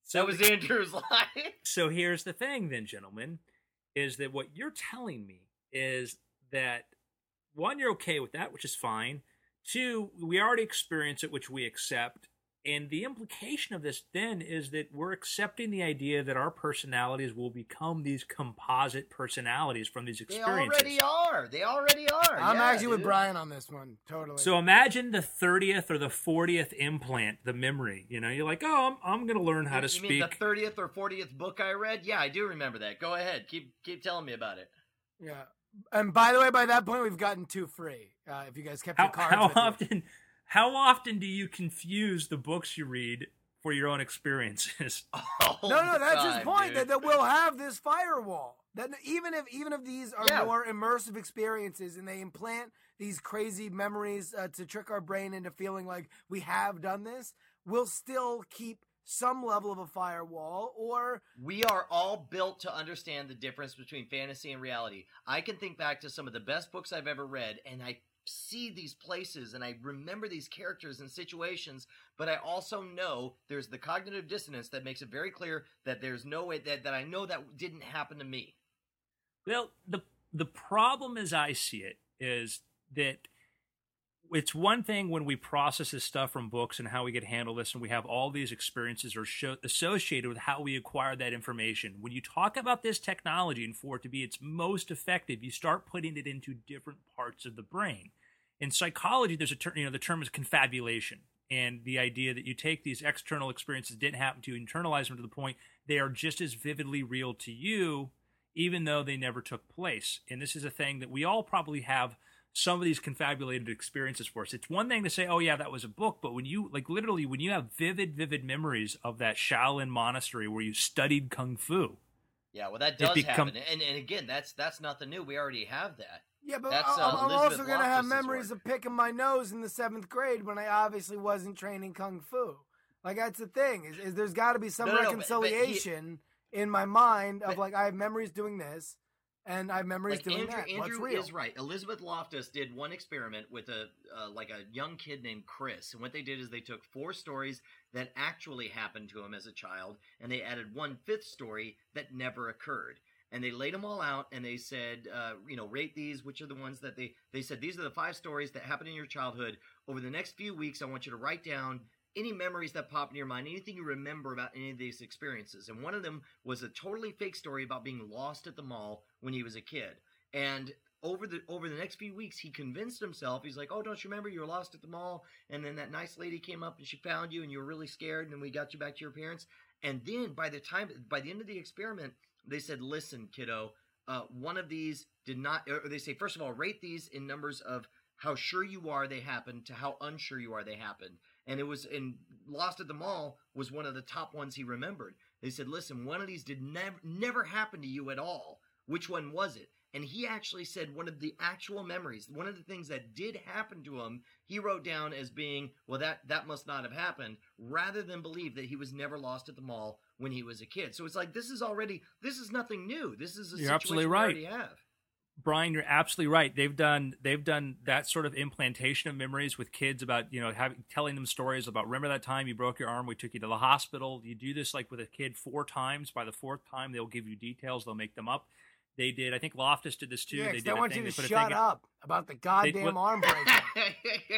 So that was Andrew's life. So here's the thing, then, gentlemen, is that what you're telling me is that one, you're okay with that, which is fine. Two, we already experience it, which we accept. And the implication of this then is that we're accepting the idea that our personalities will become these composite personalities from these experiences. They already are. They already are. I'm Yeah, actually with. Brian on this one, totally. So imagine the 30th or the 40th implant, the memory. You know, you're like, oh, I'm, I'm going to learn how You- to you mean speak. the thirtieth or fortieth book I read? Yeah, I do remember that. Go ahead, keep keep telling me about it. yeah, And by the way, by that point, we've gotten two free. Uh, if you guys kept your How, cards, how with you. often? How often do you confuse the books you read for your own experiences? No, no, that's time, his point. dude. That, that we'll have this firewall. That even if even if these are Yeah. more immersive experiences and they implant these crazy memories uh, to trick our brain into feeling like we have done this, we'll still keep some level of a firewall. Or We are all built to understand the difference between fantasy and reality. I can think back to some of the best books I've ever read, and I see these places and I remember these characters and situations, but I also know there's the cognitive dissonance that makes it very clear that there's no way that, that I know that didn't happen to me. Well, the the problem as I see it is that it's one thing when we process this stuff from books and how we get handle this, and we have all these experiences are show, associated with how we acquire that information. When you talk about this technology and for it to be its most effective, you start putting it into different parts of the brain. In psychology, there's a term, you know, the term is confabulation, and the idea that you take these external experiences didn't happen to you, internalize them to the point they are just as vividly real to you even though they never took place. And this is a thing that we all probably have some of these confabulated experiences for us. It's one thing to say, oh, yeah, that was a book, but when you, like, literally, when you have vivid, vivid memories of that Shaolin monastery where you studied Kung Fu, Yeah, well, that does become- happen, and and again, that's that's nothing new. We already have that. Yeah, but That's, I- uh, I'm, I'm also going to have memories work. of picking my nose in the seventh grade when I obviously wasn't training kung fu. Like that's the thing is, is there's got to be some No, no, no, but- but he- reconciliation in my mind of But- like I have memories doing this, and I have memories Like doing Andrew, that. What's Andrew real? is right. Elizabeth Loftus did one experiment with a uh, like a young kid named Chris, and what they did is they took four stories that actually happened to him as a child, and they added one fifth story that never occurred. And they laid them all out, and they said, uh, you know, rate these. Which are the ones that they they said these are the five stories that happened in your childhood. Over the next few weeks, I want you to write down any memories that pop in your mind, anything you remember about any of these experiences. And one of them was a totally fake story about being lost at the mall when he was a kid. And over the over the next few weeks, he convinced himself. He's like, "Oh, don't you remember you were lost at the mall? And then that nice lady came up and she found you, and you were really scared. And then we got you back to your parents. And then by the time by the end of the experiment, they said, "Listen, kiddo, uh, one of these did not." Or they say, first of all, rate these in numbers of how sure you are they happened to how unsure you are they happened. And it was in Lost at the Mall was one of the top ones he remembered. They said, "Listen, one of these did never never happen to you at all. Which one was it?" And he actually said one of the actual memories, one of the things that did happen to him, he wrote down as being, well, that that must not have happened, rather than believe that he was never lost at the mall when he was a kid. So it's like this is already this is nothing new. This is a You're absolutely we right. already have. Brian, you're absolutely right. They've done they've done that sort of implantation of memories with kids about you know having telling them stories about remember that time you broke your arm, we took you to the hospital. You do this like with a kid four times. By the fourth time, they'll give you details. They'll make them up. They did. I think Loftus did this too. Yeah, they 'cause did. they a want thing, you they to put a shut thing- up about the goddamn put- arm breaking.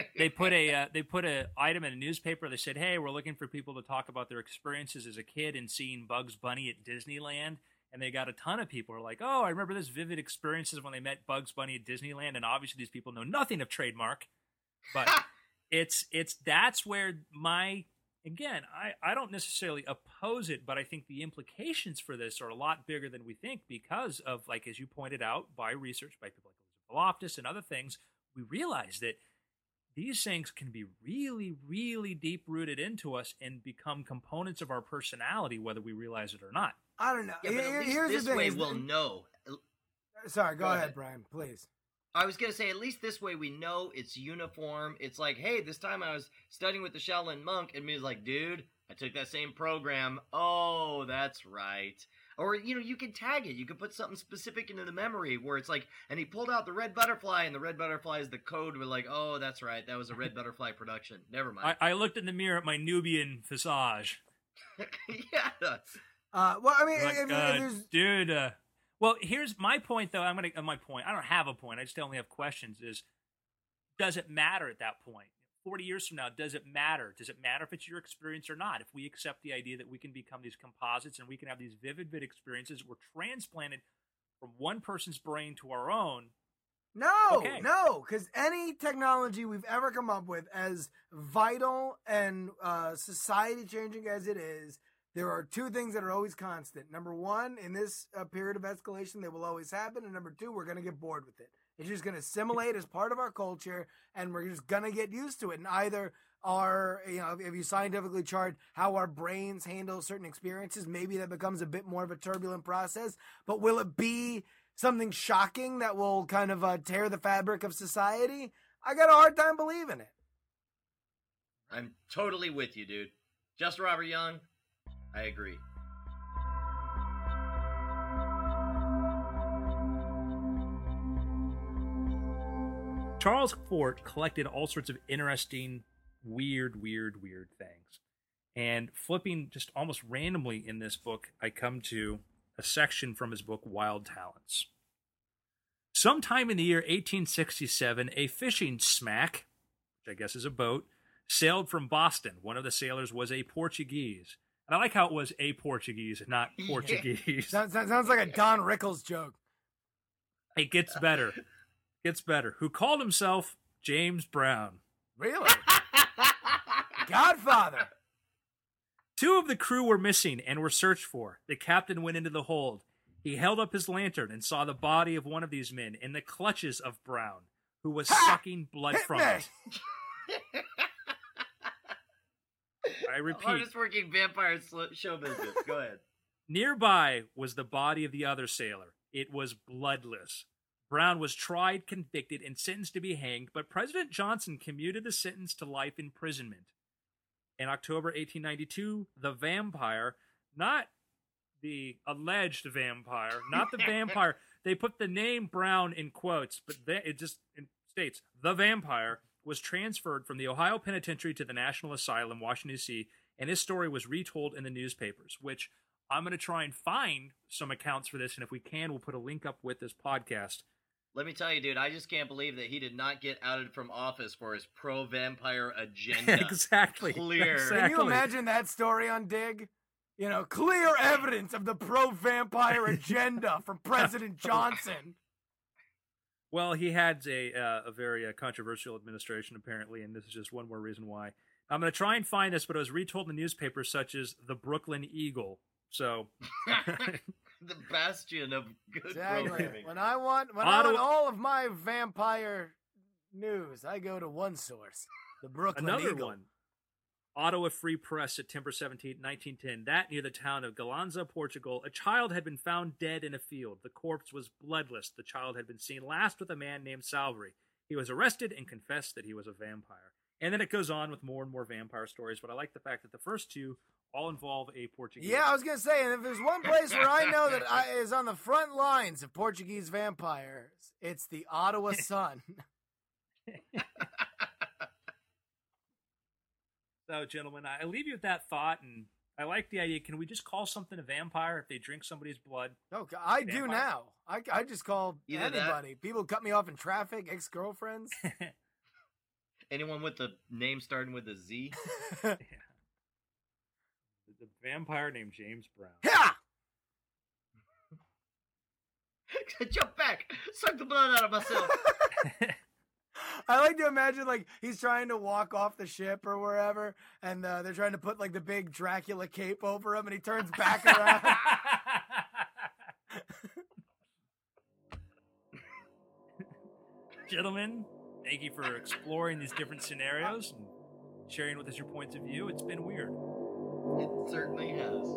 They put a uh, they put a item in a newspaper. They said, "Hey, we're looking for people to talk about their experiences as a kid and seeing Bugs Bunny at Disneyland." And they got a ton of people who are like, "Oh, I remember this vivid experiences when they met Bugs Bunny at Disneyland." And obviously, these people know nothing of trademark, but it's it's that's where my again I, I don't necessarily oppose it but i think the implications for this are a lot bigger than we think because of like as you pointed out by research by people like elizabeth loftus and other things we realize that these things can be really really deep rooted into us and become components of our personality whether we realize it or not I don't know. Yeah, but at least Here's this the thing. way is- we'll know. Sorry, go, Go ahead, ahead. Brian, please. I was gonna say at least this way we know it's uniform. It's like, hey, this time I was studying with the Shaolin monk, and me was like, dude, I took that same program. Oh, that's right. Or you know, you can tag it. You can put something specific into the memory where it's like, and he pulled out the red butterfly, and the red butterfly is the code. We're like, oh, that's right, that was a red butterfly production. Never mind. I, I looked in the mirror at my nubian visage yeah. Uh, well, I mean, Like, if, if uh, there's dude. Uh, well, here's my point, though. I'm gonna uh, my point. I don't have a point. I just only have questions. Is does it matter at that point? Forty years from now, does it matter? Does it matter if it's your experience or not? If we accept the idea that we can become these composites and we can have these vivid, vivid experiences, we're transplanted from one person's brain to our own. No, Okay. no, because any technology we've ever come up with, as vital and uh, society changing as it is, there are two things that are always constant. Number one, in this uh, period of escalation, they will always happen. And number two, we're going to get bored with it. It's just going to assimilate as part of our culture, and we're just going to get used to it. And either our, you know, if you scientifically chart how our brains handle certain experiences, maybe that becomes a bit more of a turbulent process. But will it be something shocking that will kind of uh, tear the fabric of society? I got a hard time believing it. I'm totally with you, dude. Justin Robert Young, I agree. Charles Fort collected all sorts of interesting, weird, weird, weird things. And flipping just almost randomly in this book, I come to a section from his book Wild Talents. Sometime in the year 1867, a fishing smack, which I guess is a boat, sailed from Boston. One of the sailors was a Portuguese. And I like how it was a Portuguese, not Portuguese. Sounds, sounds like a Don Rickles joke. It gets better. Gets better. Who called himself James Brown. Really? Godfather. Two of the crew were missing and were searched for. The captain went into the hold. He held up his lantern and saw the body of one of these men in the clutches of Brown, who was Ha! sucking blood Hit from me. it. I repeat, Hardest working vampire sl- show business. Go ahead. Nearby was the body of the other sailor. It was bloodless. Brown was tried, convicted, and sentenced to be hanged, but President Johnson commuted the sentence to life imprisonment. In October 1892, the vampire, not the alleged vampire, not the vampire, they put the name Brown in quotes, but they, it just states the vampire was transferred from the Ohio Penitentiary to the National Asylum, Washington, D.C., and his story was retold in the newspapers, which I'm going to try and find some accounts for this, and if we can, we'll put a link up with this podcast. Let me tell you, dude, I just can't believe that he did not get outed from office for his pro vampire agenda. exactly. Clear. Exactly. Can you imagine that story on Digg? You know, clear evidence of the pro vampire agenda from President oh Johnson. Well, he had a uh, a very uh, controversial administration apparently, and this is just one more reason why. I'm going to try and find this, but it was retold in the newspapers such as the Brooklyn Eagle. So the bastion of good Exactly. programming. When I want when I want all of my vampire news, I go to one source, the Brooklyn another Eagle. one. Ottawa Free Press, September 17, 1910. That near the town of Galanza, Portugal, a child had been found dead in a field. The corpse was bloodless. The child had been seen last with a man named Salvery. He was arrested and confessed that he was a vampire. And then it goes on with more and more vampire stories, but I like the fact that the first two all involve a Portuguese. Yeah, I was gonna say, and if there's one place where I know that I, is on the front lines of Portuguese vampires, it's the Ottawa Sun. So, gentlemen, I leave you with that thought, and I like the idea. Can we just call something a vampire if they drink somebody's blood? Okay, I do now. I, I just call Either that- anybody. People cut me off in traffic, ex girlfriends. Anyone with the name starting with a Z? The vampire named James Brown. yeah. Jump back! Suck the blood out of myself! I like to imagine like he's trying to walk off the ship or wherever, and uh, they're trying to put like the big Dracula cape over him, and he turns back around. Gentlemen, thank you for exploring these different scenarios and sharing with us your points of view. It's been weird. It certainly has.